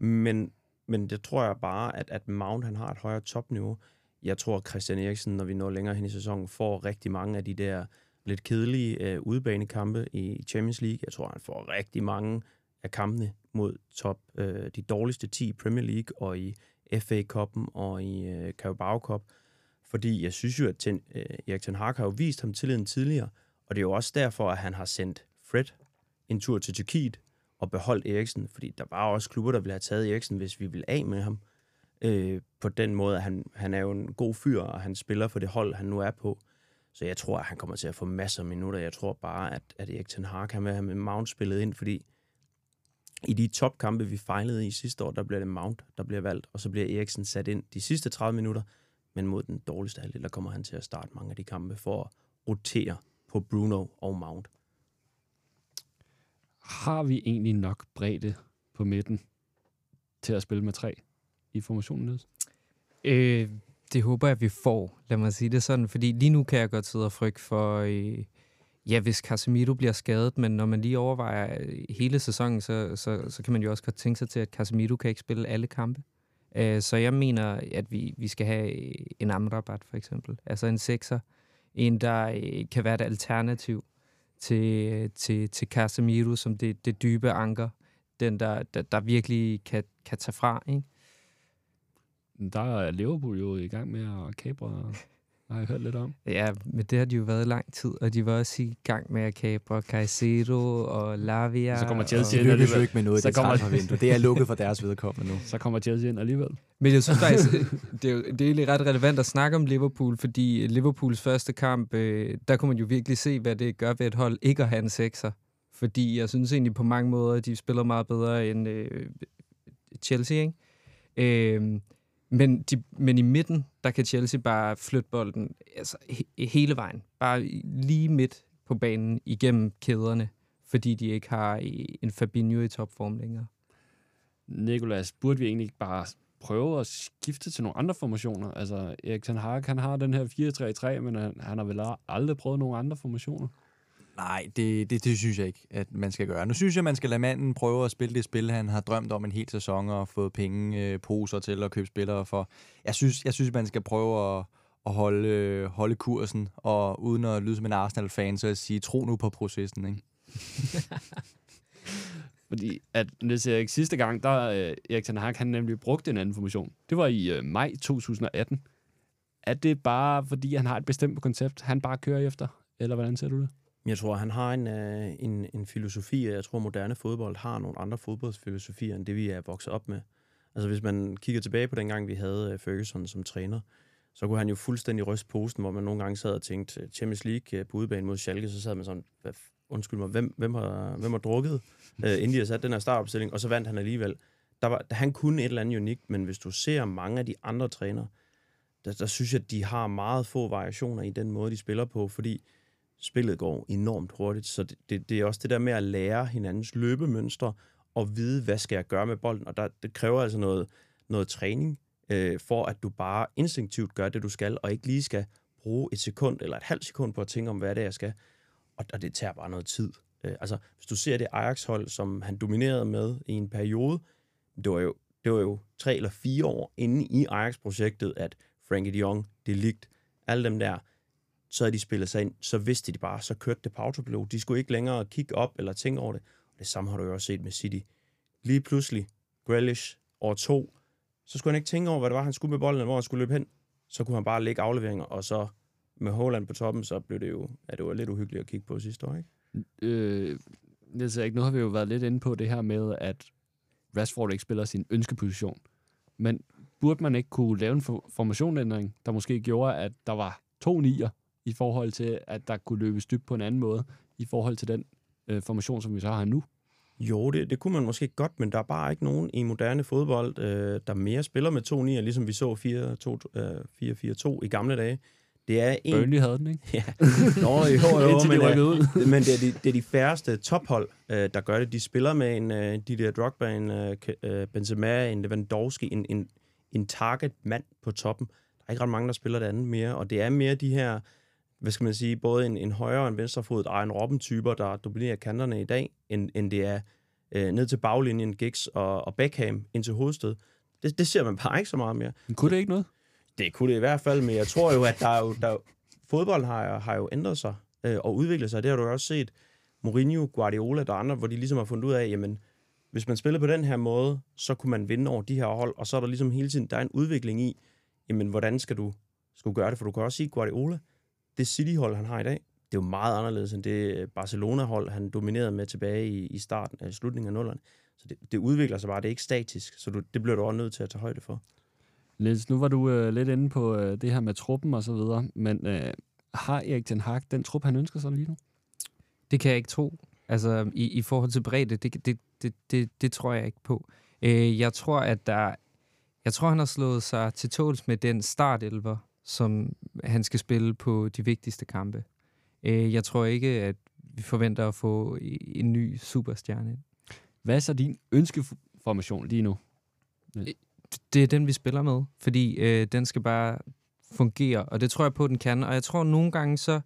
Uh, men, men det tror jeg bare, at, at Mount han har et højere topniveau. Jeg tror, at Christian Eriksen, når vi når længere hen i sæsonen, får rigtig mange af de der lidt kedelige øh, udebanekampe i Champions League. Jeg tror, han får rigtig mange af kampene mod top, øh, de dårligste 10 i Premier League og i FA Cup'en og i øh, Carabao Cup. Fordi jeg synes jo, at ten, øh, Erik Ten Hag har jo vist ham tilliden tidligere, og det er jo også derfor, at han har sendt Fred en tur til Tyrkiet og beholdt Eriksen, fordi der var også klubber, der ville have taget Eriksen, hvis vi ville af med ham. Øh, på den måde, at han, han er jo en god fyr, og han spiller for det hold, han nu er på. Så jeg tror, at han kommer til at få masser af minutter. Jeg tror bare, at, at Erik Ten Hag kan have med Mount spillet ind, fordi i de topkampe, vi fejlede i sidste år, der bliver det Mount, der bliver valgt, og så bliver Eriksen sat ind de sidste 30 minutter, men mod den dårligste halvdel, der kommer han til at starte mange af de kampe for at rotere på Bruno og Mount. Har vi egentlig nok bredde på midten til at spille med tre i formationen? Niels? Øh, det håber jeg, vi får, lad mig sige det sådan, fordi lige nu kan jeg godt sidde og frygte for, øh, ja, hvis Casemiro bliver skadet, men når man lige overvejer øh, hele sæsonen, så, så, så kan man jo også godt tænke sig til, at Casemiro kan ikke spille alle kampe. Øh, så jeg mener, at vi, vi skal have øh, en Amrabat for eksempel, altså en sekser, en, der øh, kan være et alternativ til, til, til Casemiro, som det, det dybe anker, den, der, der, der virkelig kan, kan tage fra, ikke? Der er Liverpool jo i gang med at kabre, har jeg hørt lidt om. Ja, men det har de jo været i lang tid, og de var også i gang med at kabre Caicedo og Lavia. Så kommer Chelsea ind alligevel. ikke med noget i Så det kommer-. Det er lukket for deres vedkommende nu. Så kommer Chelsea ind alligevel. Men jeg synes faktisk, det er, jo, det er egentlig ret relevant at snakke om Liverpool, fordi Liverpools første kamp, øh, der kunne man jo virkelig se, hvad det gør ved et hold ikke at have en sekser. Fordi jeg synes egentlig på mange måder, de spiller meget bedre end øh, Chelsea, ikke? Øh, men, de, men i midten, der kan Chelsea bare flytte bolden altså, he, hele vejen. Bare lige midt på banen igennem kæderne, fordi de ikke har øh, en Fabinho i topform længere. Nikolas, burde vi egentlig ikke bare prøve at skifte til nogle andre formationer? Altså, Erik Ten Hag, han har den her 4-3-3, men han, han har vel aldrig prøvet nogle andre formationer? Nej, det, det, det synes jeg ikke, at man skal gøre. Nu synes jeg, man skal lade manden prøve at spille det spil, han har drømt om en hel sæson og fået penge, øh, poser til at købe spillere for. Jeg synes, jeg synes man skal prøve at, at holde, øh, holde kursen, og uden at lyde som en Arsenal-fan, så at sige, tro nu på processen. Ikke? Fordi at Niels Erik, sidste gang, der øh, Erik Ten Hag, han nemlig brugte en anden formation. Det var i øh, maj 2018. Er det bare, fordi han har et bestemt koncept, han bare kører efter? Eller hvordan ser du det? Jeg tror, han har en, øh, en, en filosofi, og jeg tror, moderne fodbold har nogle andre fodboldsfilosofier, end det vi er vokset op med. Altså hvis man kigger tilbage på den gang, vi havde øh, Ferguson som træner, så kunne han jo fuldstændig ryste posten, hvor man nogle gange sad og tænkte, øh, Champions League på udebane mod Schalke, så sad man sådan, hvad, undskyld mig, hvem, hvem, har, hvem har drukket, inden de har sat den her startopstilling, og så vandt han alligevel. Der var, han kunne et eller andet unikt, men hvis du ser mange af de andre trænere, der, der synes jeg, at de har meget få variationer i den måde, de spiller på, fordi spillet går enormt hurtigt, så det, det, det er også det der med at lære hinandens løbemønstre og vide, hvad skal jeg gøre med bolden, og der, det kræver altså noget, noget træning, øh, for at du bare instinktivt gør det, du skal, og ikke lige skal bruge et sekund eller et halvt sekund på at tænke om, hvad det er, jeg skal. Og, og det tager bare noget tid. Øh, altså, hvis du ser det Ajax-hold, som han dominerede med i en periode, det var jo, det var jo tre eller fire år inde i Ajax-projektet, at Frankie de Jong, De Ligt, alle dem der, så havde de spillet sig ind, så vidste de bare, så kørte det på autopilot. De skulle ikke længere kigge op eller tænke over det. Og det samme har du jo også set med City. Lige pludselig, Grealish, år to, så skulle han ikke tænke over, hvad det var, han skulle med bolden, hvor han skulle løbe hen. Så kunne han bare lægge afleveringer, og så med Holland på toppen, så blev det jo, ja, det var lidt uhyggeligt at kigge på sidste år, ikke? Øh, Niels ikke. nu har vi jo været lidt inde på det her med, at Rashford ikke spiller sin ønskeposition. Men burde man ikke kunne lave en formationændring, der måske gjorde, at der var to nier, i forhold til, at der kunne løbes dybt på en anden måde, i forhold til den øh, formation, som vi så har nu? Jo, det, det kunne man måske godt, men der er bare ikke nogen i moderne fodbold, øh, der mere spiller med to nier, ligesom vi så 4-4-2 øh, i gamle dage. Det er en... Burnley havde den, ikke? Ja. Nå, jo, jo, de men, øh, rykkede ud. men det er, de, det er de færreste tophold, øh, der gør det. De spiller med en øh, Didier Drogba, en øh, øh, Benzema, en Lewandowski, en, en, en target-mand på toppen. Der er ikke ret mange, der spiller det andet mere, og det er mere de her, hvad skal man sige, både en, en højre og en venstrefodet Arjen Robben-typer, der dominerer kanterne i dag, end, end det er øh, ned til baglinjen Giggs og, og Beckham ind til hovedsted. Det, det ser man bare ikke så meget mere. Men kunne det ikke noget? Det kunne det i hvert fald, men jeg tror jo, at der er jo, der, fodbold har, har jo ændret sig øh, og udviklet sig. Det har du jo også set Mourinho, Guardiola og andre, hvor de ligesom har fundet ud af, jamen, hvis man spiller på den her måde, så kunne man vinde over de her hold, og så er der ligesom hele tiden, der er en udvikling i, jamen, hvordan skal du, skal du gøre det? For du kan også sige, Guardiola, det City-hold, han har i dag, det er jo meget anderledes end det Barcelona-hold, han dominerede med tilbage i, i starten af slutningen af nullerne. Så det, det udvikler sig bare, det er ikke statisk, så du, det bliver du også nødt til at tage højde for. Niels, nu var du øh, lidt inde på øh, det her med truppen og så videre, men øh, har Erik Ten Hag den trup, han ønsker sig lige nu? Det kan jeg ikke tro. Altså, i, i forhold til bredde, det, det, det, det, det tror jeg ikke på. Øh, jeg tror, at der... Jeg tror, han har slået sig til tåls med den startelver, som han skal spille på de vigtigste kampe. Øh, jeg tror ikke, at vi forventer at få en ny superstjerne ind. Hvad er så din ønskeformation lige nu? det er den, vi spiller med, fordi øh, den skal bare fungere, og det tror jeg på, den kan. Og jeg tror, nogle gange så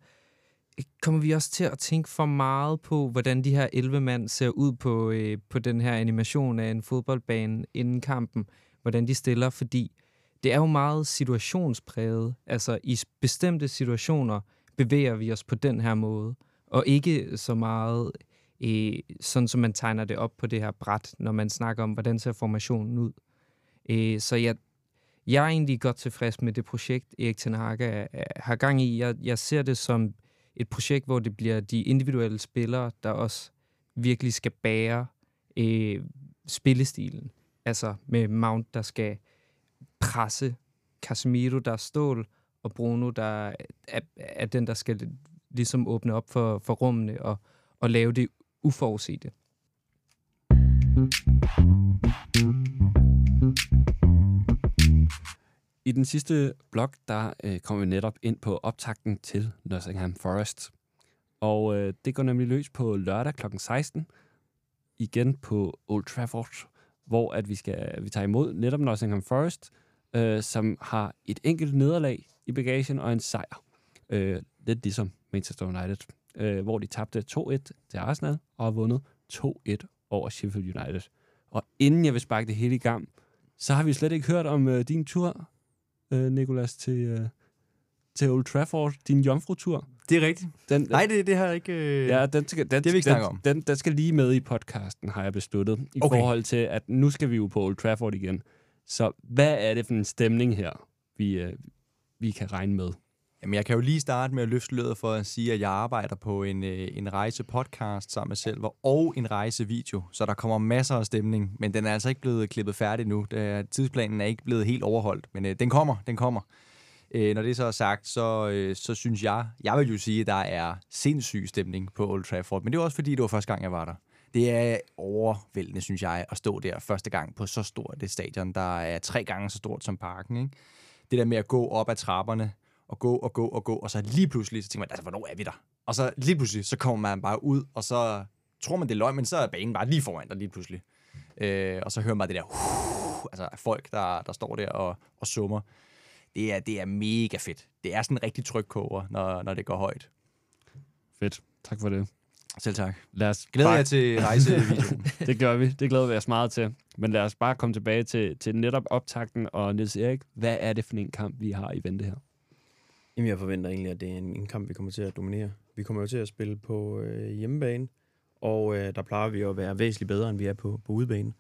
kommer vi også til at tænke for meget på, hvordan de her 11 mand ser ud på, øh, på den her animation af en fodboldbane inden kampen, hvordan de stiller, fordi det er jo meget situationspræget. Altså i bestemte situationer bevæger vi os på den her måde, og ikke så meget øh, sådan, som man tegner det op på det her bræt, når man snakker om, hvordan ser formationen ud. Øh, så jeg, jeg er egentlig godt tilfreds med det projekt, Erik Ten Hag er, er, har gang i. Jeg, jeg ser det som et projekt, hvor det bliver de individuelle spillere, der også virkelig skal bære øh, spillestilen. Altså med Mount, der skal presse Casemiro, der er stål, og Bruno, der er, er den, der skal ligesom åbne op for, for rummene og, og lave det uforudsete. I den sidste blog, der øh, kommer vi netop ind på optakten til Nottingham Forest. Og øh, det går nemlig løs på lørdag kl. 16, igen på Old Trafford, hvor at vi, skal, vi tager imod netop Nottingham Forest, øh, som har et enkelt nederlag i bagagen og en sejr. Øh, lidt ligesom Manchester United, øh, hvor de tabte 2-1 til Arsenal og har vundet 2-1 over Sheffield United. Og inden jeg vil sparke det hele i gang, så har vi slet ikke hørt om øh, din tur, øh, Nikolas, til, øh, til Old Trafford, din jomfru-tur. Det er rigtigt. Den, Nej, det, det har jeg ikke... Øh... Ja, den, skal, den, det vi ikke den, om. Den, den skal lige med i podcasten, har jeg besluttet. I Okay. forhold til, at nu skal vi jo på Old Trafford igen. Så hvad er det for en stemning her, vi, øh, vi kan regne med? Jamen, jeg kan jo lige starte med at løfte lødet for at sige, at jeg arbejder på en, øh, en rejse-podcast sammen med Selver og en rejsevideo, så der kommer masser af stemning, men den er altså ikke blevet klippet færdig nu. Tidsplanen er ikke blevet helt overholdt, men øh, den kommer, den kommer. Øh, når det så er sagt, så, øh, så synes jeg, jeg vil jo sige, at der er sindssyg stemning på Old Trafford, men det er også fordi, det var første gang, jeg var der. Det er overvældende, synes jeg, at stå der første gang på så stort et stadion, der er tre gange så stort som parken. Ikke? det der med at gå op ad trapperne, og gå og gå og gå, og så lige pludselig, så tænker man, altså, hvornår er vi der? Og så lige pludselig, så kommer man bare ud, og så tror man, det er løgn, men så er banen bare lige foran dig lige pludselig. Øh, og så hører man bare det der, uh, altså folk, der, der står der og, og summer. Det er, det er mega fedt. Det er sådan en rigtig trykkoger, når, når det går højt. Fedt. Tak for det. Selv tak. Lad os Glæder bare- jeg til rejsevideoen. det gør vi. Det glæder vi os meget til. Men lad os bare komme tilbage til, til netop optakten. Og Niels Erik, hvad er det for en kamp, vi har i vente her? Jamen, jeg forventer egentlig, at det er en, en kamp, vi kommer til at dominere. Vi kommer jo til at spille på øh, hjemmebane, og øh, der plejer vi at være væsentligt bedre, end vi er på, på udebane.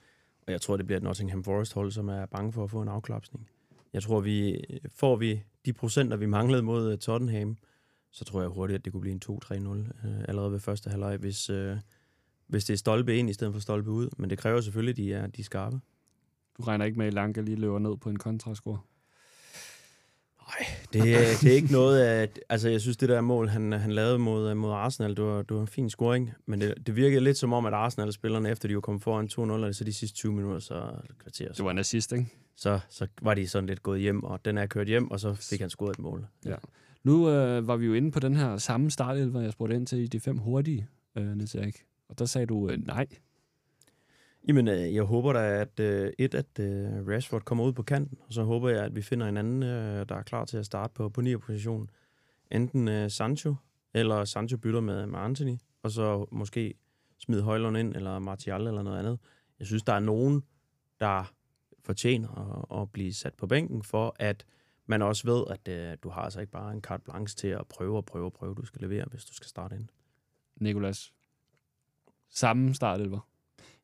Og jeg tror, det bliver et Nottingham Forest-hold, som er bange for at få en afklapsning. Jeg tror, vi får vi de procenter, vi manglede mod øh, Tottenham, så tror jeg hurtigt, at det kunne blive en 2-3-0 øh, allerede ved første halvleg, hvis, øh, hvis det er stolpe ind i stedet for stolpe ud. Men det kræver selvfølgelig, at de er, de er skarpe. Du regner ikke med, at Lanka lige løber ned på en kontrascore? Det, er- det er ikke noget af... Altså, jeg synes, det der mål, han, han lavede mod, mod Arsenal, det var, det var en fin scoring. Men det, det virkede lidt som om, at Arsenal-spillerne, efter de var kommet foran 2-0, og så de sidste 20 minutter, så kvarter, Det var en assist, ikke? Så, så var de sådan lidt gået hjem, og den er kørt hjem, og så fik han scoret et mål. Ja. Nu øh, var vi jo inde på den her samme startelver, jeg spurgte ind til de fem hurtige, øh, Niels Erik. Og der sagde du øh, nej. Jamen, øh, jeg håber da, at øh, et, at øh, Rashford kommer ud på kanten, og så håber jeg, at vi finder en anden, øh, der er klar til at starte på, på 9. position. Enten øh, Sancho, eller Sancho bytter med, med Anthony, og så måske smide Højlund ind, eller Martial, eller noget andet. Jeg synes, der er nogen, der fortjener at, at blive sat på bænken, for at man også ved, at øh, du har altså ikke bare en carte blanche til at prøve og prøve og prøve, du skal levere, hvis du skal starte ind. Nikolas. Samme startelver.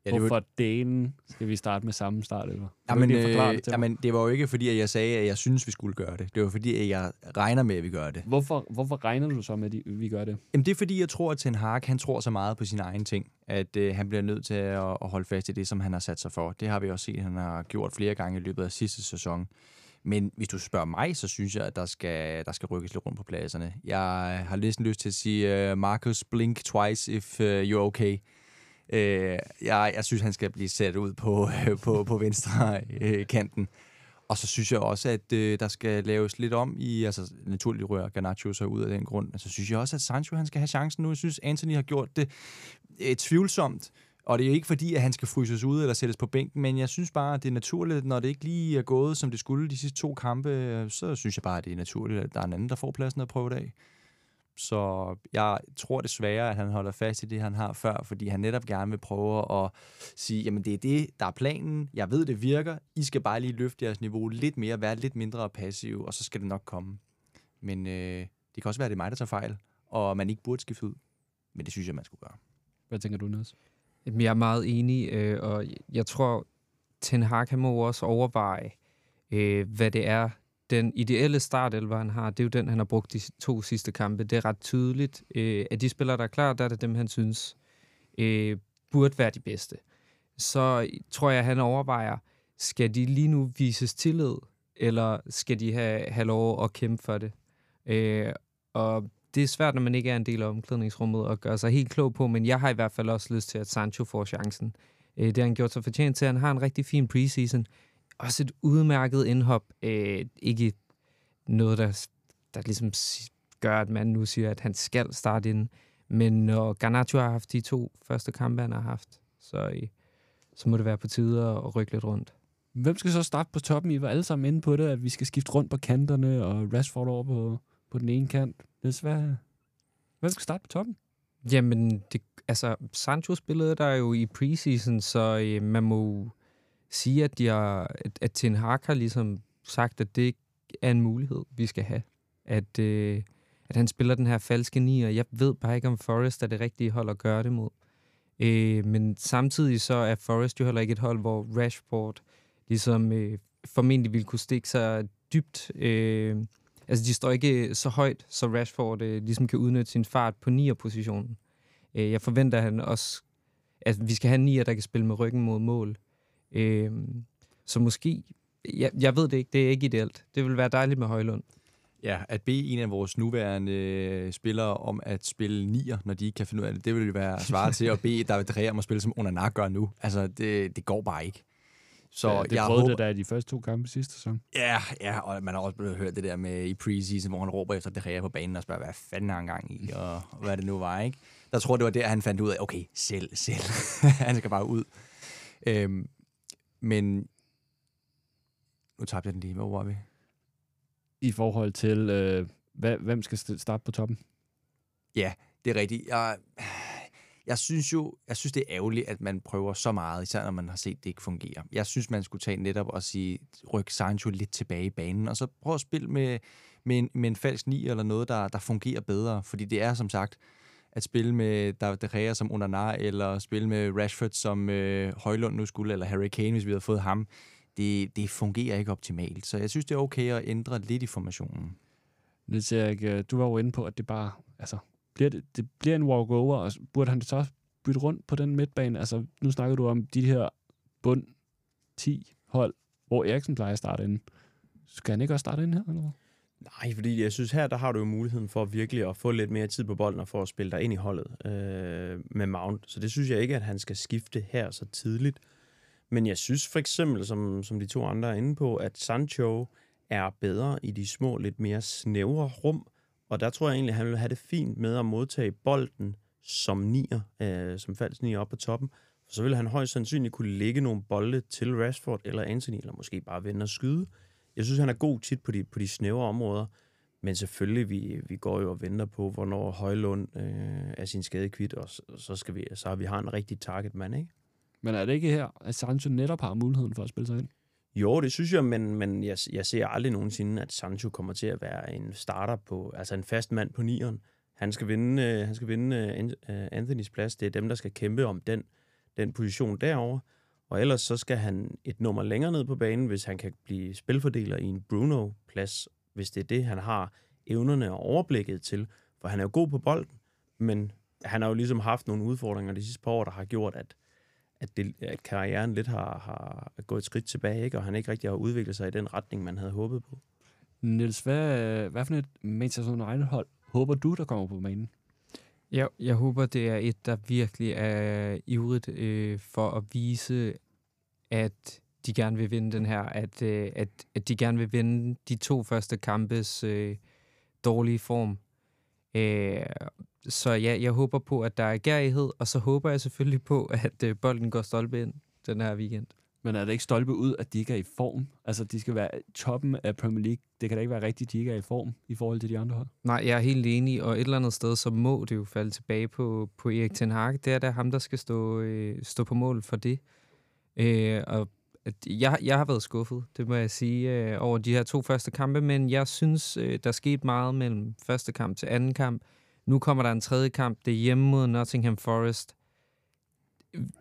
Ja, det var- Hvorfor delen skal vi starte med samme startelver? Kan du Jamen, øh, det til mig? jamen, det var jo ikke fordi, at jeg sagde, at jeg synes, vi skulle gøre det. Det var fordi, at jeg regner med, at vi gør det. Hvorfor, hvorfor regner du så med, at vi gør det? Jamen, det er fordi, jeg tror, at Ten Hag, han tror så meget på sine egne ting, at øh, han bliver nødt til at, at holde fast i det, som han har sat sig for. Det har vi også set, at han har gjort flere gange i løbet af sidste sæson. Men hvis du spørger mig, så synes jeg, at der skal, der skal rykkes lidt rundt på pladserne. Jeg har næsten lyst til at sige, uh, Marcus, blink twice if uh, you're okay. Øh, jeg, jeg synes, han skal blive sat ud på, på, på venstre øh, kanten. Og så synes jeg også, at øh, der skal laves lidt om i, altså naturligt rører Garnacho så ud af den grund, men så synes jeg også, at Sancho han skal have chancen nu. Jeg synes, Anthony har gjort det øh, tvivlsomt, og det er jo ikke fordi, at han skal fryses ud eller sættes på bænken, men jeg synes bare, at det er naturligt, når det ikke lige er gået, som det skulle de sidste to kampe, øh, så synes jeg bare, at det er naturligt, at der er en anden, der får pladsen at prøve det af. Så jeg tror desværre, at han holder fast i det, han har før, fordi han netop gerne vil prøve at sige, jamen det er det, der er planen, jeg ved, det virker, I skal bare lige løfte jeres niveau lidt mere, være lidt mindre passiv, og så skal det nok komme. Men øh, det kan også være, at det er mig, der tager fejl, og man ikke burde skifte ud. Men det synes jeg, man skulle gøre. Hvad tænker du, Niels? Jeg er meget enig, øh, og jeg tror, Ten Hag må også overveje, øh, hvad det er, den ideelle startelver, han har. Det er jo den, han har brugt de to sidste kampe. Det er ret tydeligt. Øh, at de spillere, der er klar, der er det dem, han synes øh, burde være de bedste. Så tror jeg, han overvejer, skal de lige nu vises tillid, eller skal de have, have lov at kæmpe for det? Øh, og det er svært, når man ikke er en del af omklædningsrummet at gøre sig helt klog på, men jeg har i hvert fald også lyst til, at Sancho får chancen. Øh, det har han gjort sig fortjent til. Han har en rigtig fin preseason. Også et udmærket indhop. Øh, ikke noget, der, der ligesom gør, at man nu siger, at han skal starte ind. Men når Garnacho har haft de to første kampe, han har haft, så, øh, så må det være på tide at rykke lidt rundt. Hvem skal så starte på toppen? I var alle sammen inde på det, at vi skal skifte rundt på kanterne, og Rashford over på, på den ene kant. Niels, hvad, hvem skal starte på toppen? Jamen, det, altså, Sancho spillede der jo i preseason, så øh, man må sige, at, de har, at, at Ten Hag har ligesom sagt, at det er en mulighed, vi skal have. At, øh, at han spiller den her falske nier. Jeg ved bare ikke, om Forrest er det rigtige hold at gøre det mod. Øh, men samtidig så er Forrest jo heller ikke et hold, hvor Rashford ligesom øh, formentlig ville kunne stikke sig dybt. Øh, altså, de står ikke så højt, så Rashford øh, ligesom kan udnytte sin fart på nier-positionen. Øh, jeg forventer, at han også, at vi skal have en nier, der kan spille med ryggen mod mål. Øh, så måske, jeg, jeg ved det ikke, det er ikke ideelt. Det vil være dejligt med Højlund. Ja, at bede en af vores nuværende øh, spillere om at spille nier, når de ikke kan finde ud af det, det vil jo være svaret til at bede David Rea om at spille som Onana gør nu. Altså, det, det går bare ikke. Så ja, det jeg prøvede håber, det der i de første to kampe sidste sæson. Ja, ja, og man har også blevet hørt det der med i preseason, hvor han råber efter det her på banen og spørger, hvad fanden har han gang i, og, og hvad det nu var, ikke? Der tror jeg, det var der, han fandt ud af, okay, selv, selv. han skal bare ud. Øhm, men nu tabte jeg den lige. Hvor var vi? I forhold til, øh, hvad, hvem skal st- starte på toppen? Ja, det er rigtigt. Jeg, jeg synes jo, jeg synes, det er ærgerligt, at man prøver så meget, især når man har set, at det ikke fungerer. Jeg synes, man skulle tage netop og sige, ryk Sancho lidt tilbage i banen, og så prøv at spille med, med, en, med en falsk ni eller noget, der, der fungerer bedre. Fordi det er som sagt, at spille med David De Gea som Onanar, eller spille med Rashford som øh, Højlund nu skulle, eller Harry Kane, hvis vi havde fået ham, det, det fungerer ikke optimalt. Så jeg synes, det er okay at ændre lidt i formationen. Niels Erik, øh, du var jo inde på, at det bare, altså, bliver det, det bliver en walkover, og burde han så bytte rundt på den midtbane? Altså, nu snakker du om de her bund 10 hold, hvor Eriksen plejer at starte inden. Skal han ikke også starte ind her, eller? Nej, fordi jeg synes her, der har du jo muligheden for virkelig at få lidt mere tid på bolden og for at spille dig ind i holdet øh, med Mount. Så det synes jeg ikke, at han skal skifte her så tidligt. Men jeg synes for eksempel, som, som de to andre er inde på, at Sancho er bedre i de små, lidt mere snævre rum. Og der tror jeg egentlig, at han vil have det fint med at modtage bolden som nier, øh, som falsk nier op på toppen. For så vil han højst sandsynligt kunne lægge nogle bolde til Rashford eller Anthony, eller måske bare vende og skyde. Jeg synes, han er god tit på de, på de snævre områder. Men selvfølgelig, vi, vi går jo og venter på, hvornår Højlund øh, er sin skade kvidt, og så, så, skal vi, så har vi har en rigtig targetmand, ikke? Men er det ikke her, at Sancho netop har muligheden for at spille sig ind? Jo, det synes jeg, men, men jeg, jeg ser aldrig nogensinde, at Sancho kommer til at være en starter på, altså en fast mand på nieren. Han skal vinde, øh, han skal vinde øh, Anthonys plads. Det er dem, der skal kæmpe om den, den position derover. Og ellers så skal han et nummer længere ned på banen, hvis han kan blive spilfordeler i en Bruno-plads, hvis det er det, han har evnerne og overblikket til. For han er jo god på bolden, men han har jo ligesom haft nogle udfordringer de sidste par år, der har gjort, at, at, det, at karrieren lidt har, har gået et skridt tilbage, ikke? og han ikke rigtig har udviklet sig i den retning, man havde håbet på. Niels, hvad, hvad for et Manchester United-hold håber du, der kommer på banen? Jeg, jeg håber, det er et, der virkelig er ivrigt øh, for at vise, at de gerne vil vinde den her, at, øh, at, at de gerne vil vinde de to første kampes øh, dårlige form. Øh, så ja, jeg håber på, at der er gærighed, og så håber jeg selvfølgelig på, at øh, bolden går stolpe ind den her weekend. Men er det ikke stolpe ud, at de ikke er i form? Altså, de skal være toppen af Premier League. Det kan da ikke være rigtigt, at de ikke er i form i forhold til de andre hold. Nej, jeg er helt enig, og et eller andet sted, så må det jo falde tilbage på, på Erik Ten Hag. Det er da ham, der skal stå, øh, stå på mål for det. Øh, og at jeg, jeg har været skuffet, det må jeg sige, øh, over de her to første kampe, men jeg synes, øh, der skete meget mellem første kamp til anden kamp. Nu kommer der en tredje kamp, det er hjemme mod Nottingham Forest.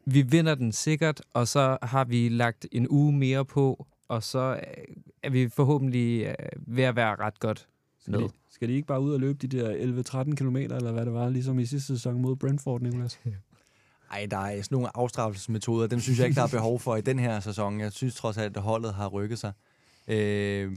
Vi vinder den sikkert, og så har vi lagt en uge mere på, og så øh, er vi forhåbentlig øh, ved at være ret godt Skal med. de, skal de ikke bare ud og løbe de der 11-13 km, eller hvad det var, ligesom i sidste sæson mod Brentford, Nicolas? Ej, der er sådan nogle afstraffelsesmetoder, dem synes jeg ikke, der er behov for i den her sæson. Jeg synes trods alt, at holdet har rykket sig. Øh,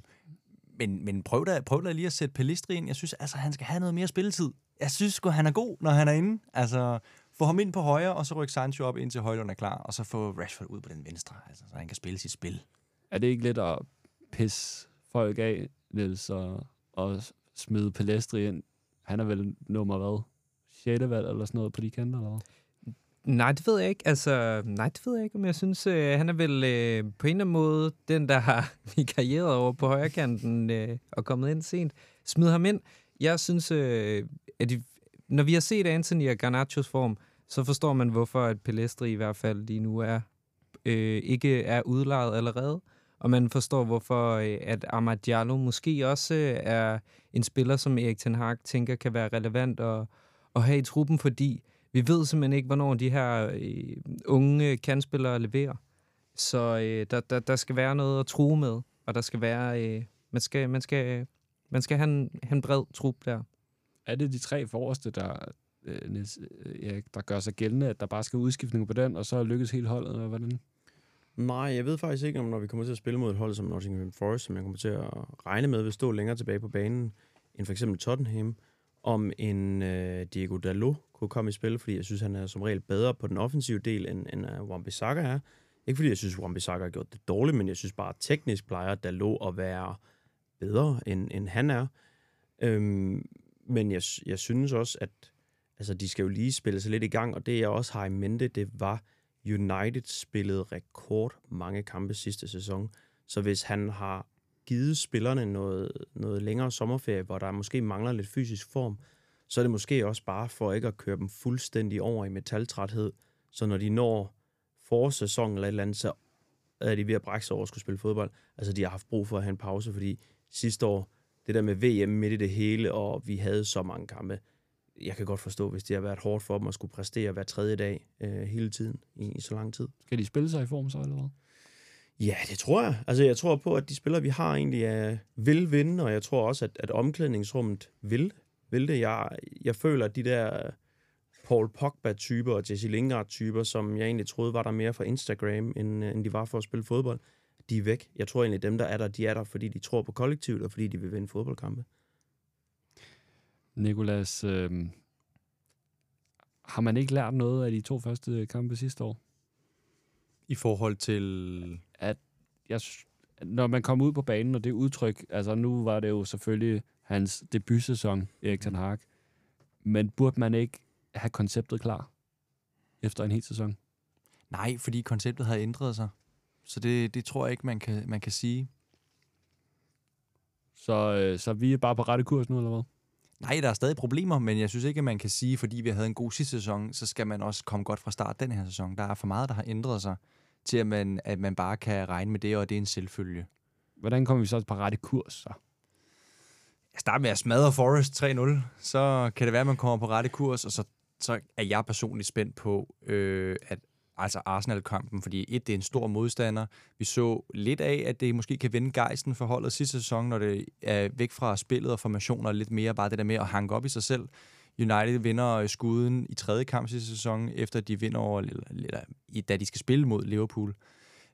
men, men prøv da, prøv da lige at sætte Pelistri ind. Jeg synes, altså, han skal have noget mere spilletid. Jeg synes sgu, han er god, når han er inde. Altså, få ham ind på højre, og så rykke Sancho op, indtil Højlund er klar, og så få Rashford ud på den venstre, altså, så han kan spille sit spil. Er det ikke lidt at pisse folk af, Niels, og, og smide Pelestri ind? Han er vel nummer hvad? 6. valg eller sådan noget på de kanter, eller hvad? Nej, det ved jeg ikke. Altså, nej, det ved jeg ikke, men jeg synes, øh, han er vel øh, på en eller anden måde den, der har vikarieret over på højre kanten øh, og kommet ind sent. Smid ham ind. Jeg synes, øh, at de, når vi har set Anthony og Garnachos form, så forstår man, hvorfor at Pelestri i hvert fald lige nu er øh, ikke er udlejet allerede. Og man forstår, hvorfor øh, at Amad Diallo måske også øh, er en spiller, som Erik Ten Hag tænker kan være relevant at, at have i truppen, fordi vi ved simpelthen ikke, hvornår de her øh, unge øh, kandspillere leverer. Så øh, der, der, der skal være noget at true med, og der skal være, øh, man skal, man skal, man skal have en, have en bred trup der. Er det de tre forreste, der, øh, Niels, øh, Erik, der gør sig gældende, at der bare skal udskiftning på den, og så lykkes hele holdet, eller hvordan? Nej, jeg ved faktisk ikke, om når vi kommer til at spille mod et hold som Nottingham Forest, som jeg kommer til at regne med vil stå længere tilbage på banen, end for eksempel Tottenham, om en øh, Diego Dalot kunne komme i spil, fordi jeg synes, han er som regel bedre på den offensive del, end, end uh, Wan-Bissaka er. Ikke fordi jeg synes, Wan-Bissaka har gjort det dårligt, men jeg synes bare, at teknisk plejer Dalot at være bedre, end, end han er. Øhm, men jeg, jeg synes også, at altså, de skal jo lige spille sig lidt i gang, og det jeg også har i mente, det var, United spillede rekord mange kampe sidste sæson. Så hvis han har givet spillerne noget, noget længere sommerferie, hvor der måske mangler lidt fysisk form, så er det måske også bare for ikke at køre dem fuldstændig over i metaltræthed. Så når de når forårssæsonen eller et eller andet, så er de ved at brække sig over at skulle spille fodbold. Altså, de har haft brug for at have en pause, fordi sidste år, det der med VM midt i det hele, og vi havde så mange kampe, jeg kan godt forstå, hvis det har været hårdt for dem at skulle præstere hver tredje dag øh, hele tiden i, i så lang tid. Skal de spille sig i form så, eller hvad? Ja, det tror jeg. Altså, jeg tror på, at de spillere, vi har, egentlig er, vil vinde, og jeg tror også, at, at omklædningsrummet vil, vil det. Jeg, jeg føler, at de der Paul Pogba-typer og Jesse Lingard-typer, som jeg egentlig troede var der mere for Instagram, end, end de var for at spille fodbold, de er væk. Jeg tror egentlig, dem, der er der, de er der, fordi de tror på kollektivet, og fordi de vil vinde fodboldkampe. Nikolas, øh, har man ikke lært noget af de to første kampe sidste år? I forhold til... Jeg, sy- når man kommer ud på banen, og det udtryk, altså nu var det jo selvfølgelig hans debutsæson, Erik Ten Hag, men burde man ikke have konceptet klar efter en hel sæson? Nej, fordi konceptet har ændret sig. Så det, det tror jeg ikke, man kan, man kan sige. Så, øh, så vi er bare på rette kurs nu, eller hvad? Nej, der er stadig problemer, men jeg synes ikke, at man kan sige, fordi vi havde en god sidste sæson, så skal man også komme godt fra start den her sæson. Der er for meget, der har ændret sig, til at man, at man bare kan regne med det, og det er en selvfølge. Hvordan kommer vi så på rette kurs? Så? Jeg starter med at smadre Forest 3-0, så kan det være, at man kommer på rette kurs, og så, så er jeg personligt spændt på, øh, at altså Arsenal-kampen, fordi et, det er en stor modstander. Vi så lidt af, at det måske kan vende gejsten for holdet sidste sæson, når det er væk fra spillet og formationer, lidt mere bare det der med at hanke op i sig selv. United vinder skuden i tredje kamp sidste sæson, efter de vinder over, eller, eller, i- da de skal spille mod Liverpool.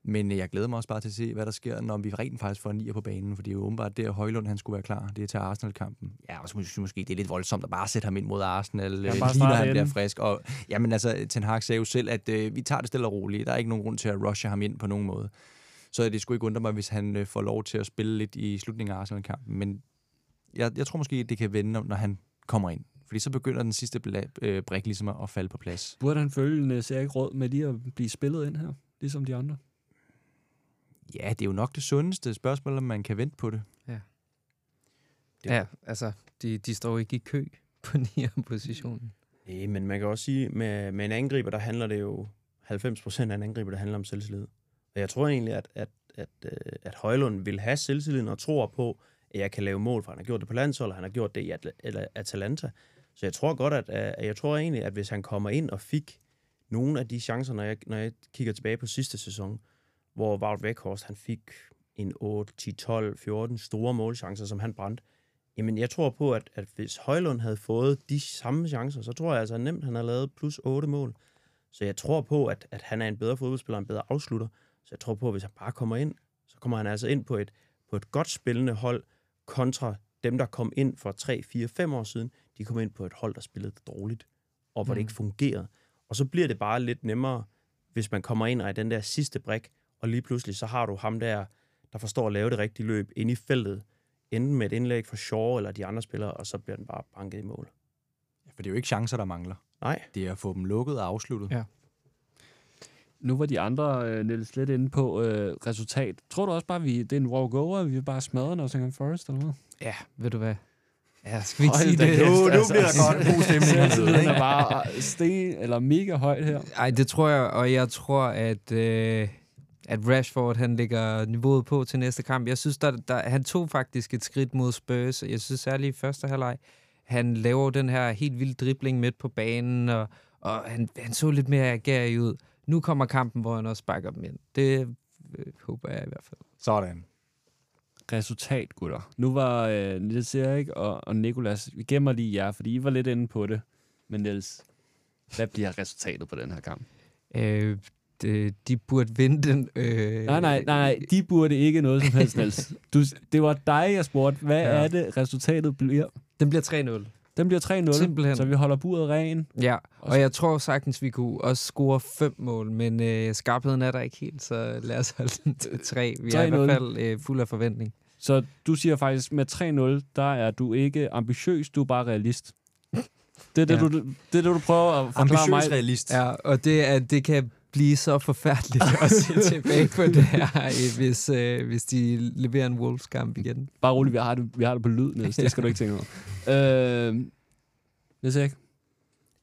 Men øh, jeg glæder mig også bare til at se, hvad der sker, når vi rent faktisk får en nier på banen, for det er jo åbenbart der, Højlund han skulle være klar. Det er til Arsenal-kampen. Ja, og så synes jeg måske, det er lidt voldsomt at bare sætte ham ind mod Arsenal, Ja, bare lige når han bliver frisk. Og, jamen altså, Ten Hag sagde jo selv, at øh, vi tager det stille og roligt. Der er ikke nogen grund til at rushe ham ind på nogen måde. Så det skulle ikke undre mig, hvis han øh, får lov til at spille lidt i slutningen af Arsenal-kampen. Men jeg, jeg tror måske, det kan vende, når han kommer ind. Fordi så begynder den sidste bla- øh, brik ligesom at falde på plads. Burde han følge en øh, råd med lige at blive spillet ind her, ligesom de andre? Ja, det er jo nok det sundeste spørgsmål, om man kan vente på det. Det- Ja, altså, de, de står jo ikke i kø på 9. positionen. Nej, men man kan også sige, med, med en angriber, der handler det jo 90% af en angriber, der handler om selvtillid. Og jeg tror egentlig, at, at, at, øh, at Højlund vil have selvtilliden og tror på, at jeg kan lave mål, for han har gjort det på landshold, og han har gjort det i Atla- eller Atalanta. Så jeg tror godt, at, at jeg tror egentlig, at hvis han kommer ind og fik nogle af de chancer, når jeg, når jeg kigger tilbage på sidste sæson, hvor Wout Weghorst, han fik en 8, 10, 12, 14 store målchancer, som han brændte. Jamen, jeg tror på, at, at hvis Højlund havde fået de samme chancer, så tror jeg altså nemt, at han har lavet plus 8 mål. Så jeg tror på, at, at han er en bedre fodboldspiller, en bedre afslutter. Så jeg tror på, at hvis han bare kommer ind, så kommer han altså ind på et, på et godt spillende hold, kontra dem, der kom ind for 3, 4, 5 år siden. De kom ind på et hold, der spillede dårligt, og hvor mm. det ikke fungerede. Og så bliver det bare lidt nemmere, hvis man kommer ind og er den der sidste brik, og lige pludselig så har du ham der, der forstår at lave det rigtige løb ind i feltet, enten med et indlæg fra Shaw eller de andre spillere, og så bliver den bare banket i mål. For det er jo ikke chancer, der mangler. Nej, Det er at få dem lukket og afsluttet. Ja. Nu var de andre, øh, Niels, lidt inde på øh, resultat. Tror du også bare, vi, det er en walk-over, vi bare smadre Nottingham Forest, eller hvad? Ja, ved du hvad? Ja, skal vi ikke Hold sige det? Nu- nu altså. bliver der godt god stemning Selvtilliden ikke? er bare sten, eller mega højt her. Ej, det tror jeg, og jeg tror, at, øh, at Rashford han lægger niveauet på til næste kamp. Jeg synes, der, der, han tog faktisk et skridt mod Spurs. Jeg synes særligt i første halvleg, han laver den her helt vilde dribling midt på banen, og, og han, han så lidt mere agerig ud. Nu kommer kampen, hvor han også sparker dem ind. Det øh, håber jeg i hvert fald. Sådan. Resultat, gutter. Nu var øh, Niels Erik og, og Nikolas, vi gemmer lige jer, fordi I var lidt inde på det. Men Niels, hvad bliver resultatet på den her kamp? Øh, de, de burde vinde den. Øh, Nej, nej, nej, nej, de burde ikke noget som helst, Niels. Du, det var dig, jeg spurgte. Hvad Ja. er det, resultatet bliver? Den bliver Den bliver 3-0, Simpelthen. så vi holder buret ren. Ja, og jeg tror sagtens, vi kunne også score fem mål, men øh, skarpheden er der ikke helt, så lad os holde den til tre. Vi er i 3-0. hvert fald øh, fuld af forventning. Så du siger faktisk, med 3-0, der er du ikke ambitiøs, du er bare realist. Det er det, Ja. ja. du, det, er det, du prøver at forklare Ambitiøs mig. realist. Ja, og det, er, det kan blive så forfærdeligt at se tilbage på det her, øh, hvis, øh, hvis de leverer en Wolves-kamp igen. Bare roligt, vi har det, vi har det på lyd, Niels. Det skal du ikke tænke over. Øh, Niels Erik?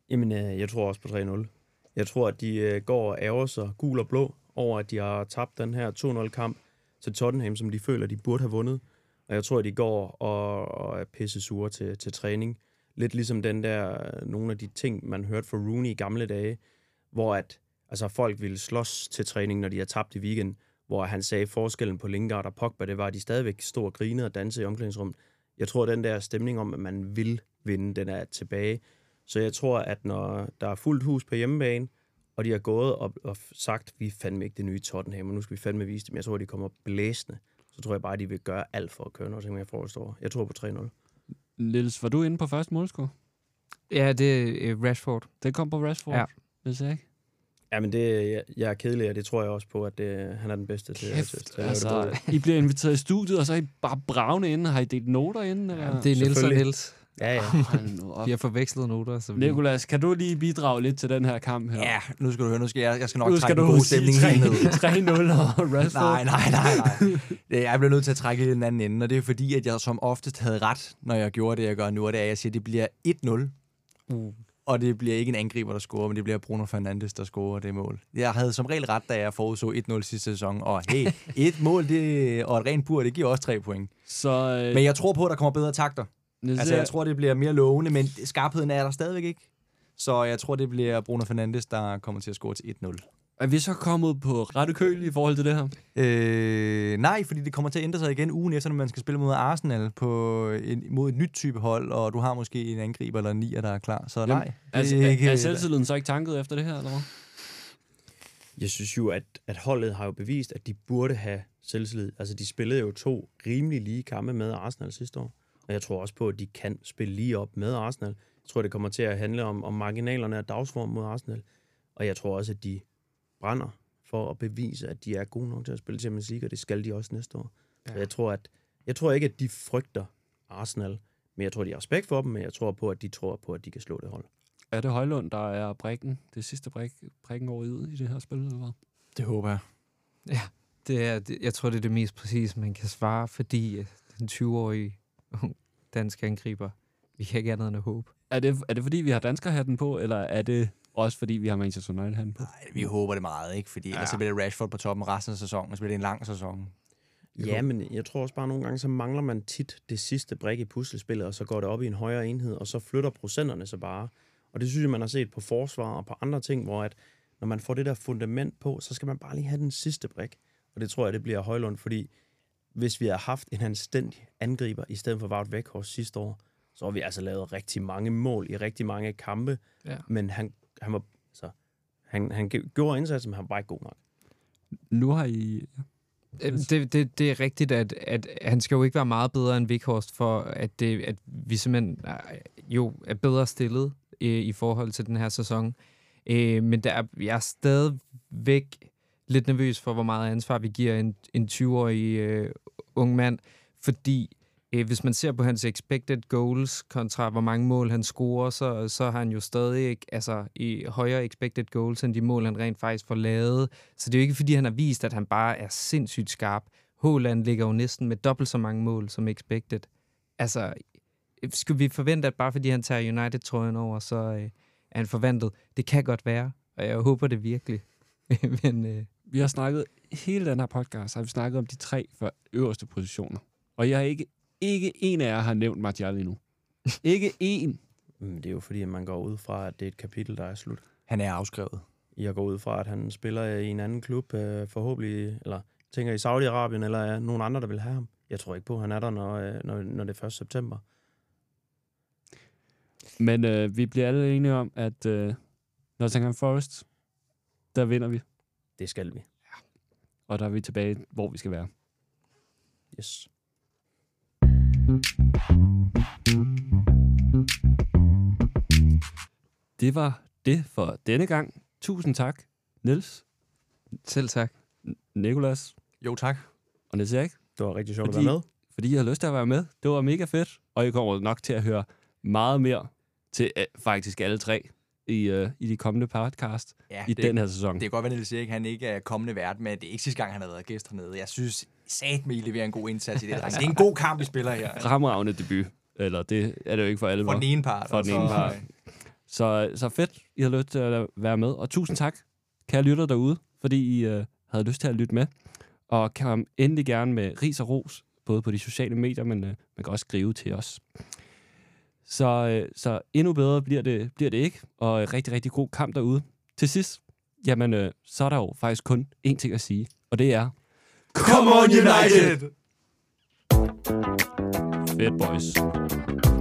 Jamen, øh, jeg tror også på 3-0. Jeg tror, at de øh, går og ærger sig gul og blå over, at de har tabt den her 2-0-kamp til Tottenham, som de føler, de burde have vundet. Og jeg tror, at de går og, og er pisse sure til, til træning. Lidt ligesom den der, nogle af de ting, man hørte fra Rooney i gamle dage, hvor at, altså folk ville slås til træning, når de har tabt i weekend, hvor han sagde, forskellen på Lingard og Pogba, det var, at de stadigvæk stod og grinede og dansede i omklædningsrummet. Jeg tror, at den der stemning om, at man vil vinde, den er tilbage. Så jeg tror, at når der er fuldt hus på hjemmebane, og de har gået og, og sagt, vi er fandme ikke det nye Tottenham, og nu skal vi fandme vise dem. Jeg tror, at de kommer blæsende. Så tror jeg bare, at de vil gøre alt for at køre noget, som jeg forstår. Jeg tror på 3-0. Niels, var du inde på første målscore? Ja, det er øh, Rashford. Det kom på Rashford, Ja. Niels Erik? Ja, men det, jeg, jeg er kedelig, og det tror jeg også på, at det, han er den bedste til, til, til at det altså, både. I bliver inviteret i studiet, og så er I bare bravne inde. Har I delt noter inde? Eller? Ja, det er Niels og. Niels. Ja, ja. Op. Vi har forvekslet noter. Så vi... Nikolas, kan du lige bidrage lidt til den her kamp her? Ja, nu skal du høre, nu skal jeg, jeg skal nok nu trække skal du gode sige stemning ned. 3-0 og Rashford. Nej, nej, nej, nej. Det- Jeg bliver nødt til at trække i den anden ende, og det er fordi, at jeg som oftest havde ret, når jeg gjorde det, jeg gør nu, og det er, at jeg siger, at det bliver 1-0. Uh. Og det bliver ikke en angriber, der scorer, men det bliver Bruno Fernandes, der scorer det mål. Jeg havde som regel ret, da jeg forudså 1-0 sidste sæson. Og hey, et mål det, og et rent bur, det giver også tre point. Så øh, Men jeg tror på, at der kommer bedre takter. Niels Altså, jeg tror, det bliver mere lovende, men skarpheden er der stadigvæk ikke. Så jeg tror, det bliver Bruno Fernandes, der kommer til at score til 1-0. Er vi så kommet på rette køl i forhold til det her? Øh, nej, fordi det kommer til at ændre sig igen ugen efter, når man skal spille mod Arsenal på en, mod et nyt type hold, og du har måske en angriber eller en nier, der er klar. Så nej. det Altså, er er, ikke- er selvtilliden så ikke tanket efter det her, eller hvad? Jeg synes jo, at, at holdet har jo bevist, at de burde have selvtillid. Altså, de spillede jo to rimelig lige kampe med Arsenal sidste år. Og jeg tror også på, at de kan spille lige op med Arsenal. Jeg tror, det kommer til at handle om, om marginalerne af dagsform mod Arsenal. Og jeg tror også, at de brænder for at bevise, at de er gode nok til at spille Champions League, og det skal de også næste år. Ja. Så jeg tror, at, jeg tror ikke, at de frygter Arsenal, men jeg tror, de har respekt for dem, men jeg tror på, at de tror på, at de kan slå det hold. Er det Højlund, der er brikken, det sidste brik, prikken over i i det her spil, eller hvad? Det håber jeg. Det er, det, jeg tror, det er det mest præcise, man kan svare, fordi øh, den 20-årige danske angriber, vi kan ikke andet end at håbe. Er det, er det fordi, vi har danskerhatten på, eller er det også fordi, vi har Manchester United-hatten på? Nej, vi håber det meget, ikke? Fordi ellers så bliver det Rashford på toppen resten af sæsonen, og så bliver det en lang sæson. Ja, men jeg tror også bare nogle gange, så mangler man tit det sidste brik i puslespillet, og så går det op i en højere enhed, og så flytter procenterne sig bare. Og det synes jeg, man har set på forsvar og på andre ting, hvor at, når man får det der fundament på, så skal man bare lige have den sidste brik. Og det tror jeg, det bliver Højlund, fordi hvis vi har haft en anstændig angriber, i stedet for Wout Weghorst sidste år, så har vi altså lavet rigtig mange mål i rigtig mange kampe, Ja. men han, han var, altså, han, han gjorde indsatsen, men han var bare ikke god nok. Nu har I... Øh, Det, det, det er rigtigt, at, at han skal jo ikke være meget bedre end Vikhorst, for at, det, at vi simpelthen øh, jo er bedre stillet øh, i forhold til den her sæson. Øh, men der er, jeg er stadigvæk lidt nervøs for, hvor meget ansvar vi giver en, en 20-årig øh, ung mand, fordi Øh, hvis man ser på hans expected goals kontra hvor mange mål han scorer, så, så har han jo stadig altså, i højere expected goals end de mål, han rent faktisk får lavet. Så det er jo ikke, fordi han har vist, at han bare er sindssygt skarp. Håland ligger jo næsten med dobbelt så mange mål som expected. Altså, skulle vi forvente, at bare fordi han tager United-trøjen over, så øh, er han forventet? Det kan godt være, og jeg håber det virkelig. Men øh, Vi har snakket, hele den her podcast, har vi snakket om de tre for øverste positioner. Og jeg er ikke, ikke en af jer har nævnt Martial endnu. ikke en. Men det er jo fordi, at man går ud fra, at det er et kapitel, der er slut. Han er afskrevet. Jeg går ud fra, at han spiller i en anden klub, øh, forhåbentlig, eller tænker i Saudi-Arabien, eller er nogen andre, der vil have ham. Jeg tror ikke på, at han er der, når, øh, når, når det er 1. september. Men øh, vi bliver alle enige om, at øh, Nottingham Forest, der vinder vi. Det skal vi. Og der er vi tilbage, hvor vi skal være. Yes. Det var det for denne gang. Tusind tak, Niels, Selv tak. Nikolas Jo, tak. og Niels Erik, Det var rigtig sjovt Fordi- at være med. fordi I har lyst til at være med. Det var mega fedt, og I kommer nok til at høre meget mere til øh, faktisk alle tre i, øh, i de kommende podcast Ja, i det, den her sæson. det kan godt være, at Niels Erik, han ikke er kommende vært, men det er ikke sidste gang, han har været gæst hernede. Jeg synes, sat med, I leverer en god indsats i det. Det er en god kamp, vi spiller her. Fremragende debut. Eller det er det jo ikke for alle. For den ene part. For den så- ene part. Så, så fedt, I har lyst til at være med. Og tusind tak, kære lytter derude, fordi I øh, havde lyst til at lytte med. Og kom endelig gerne med ris og ros, både på de sociale medier, men øh, man kan også skrive til os. Så, øh, så endnu bedre bliver det, bliver det ikke, og øh, rigtig, rigtig god kamp derude. Til sidst, jamen, øh, så er der jo faktisk kun én ting at sige, og det er... Come on, United! Fedt, boys.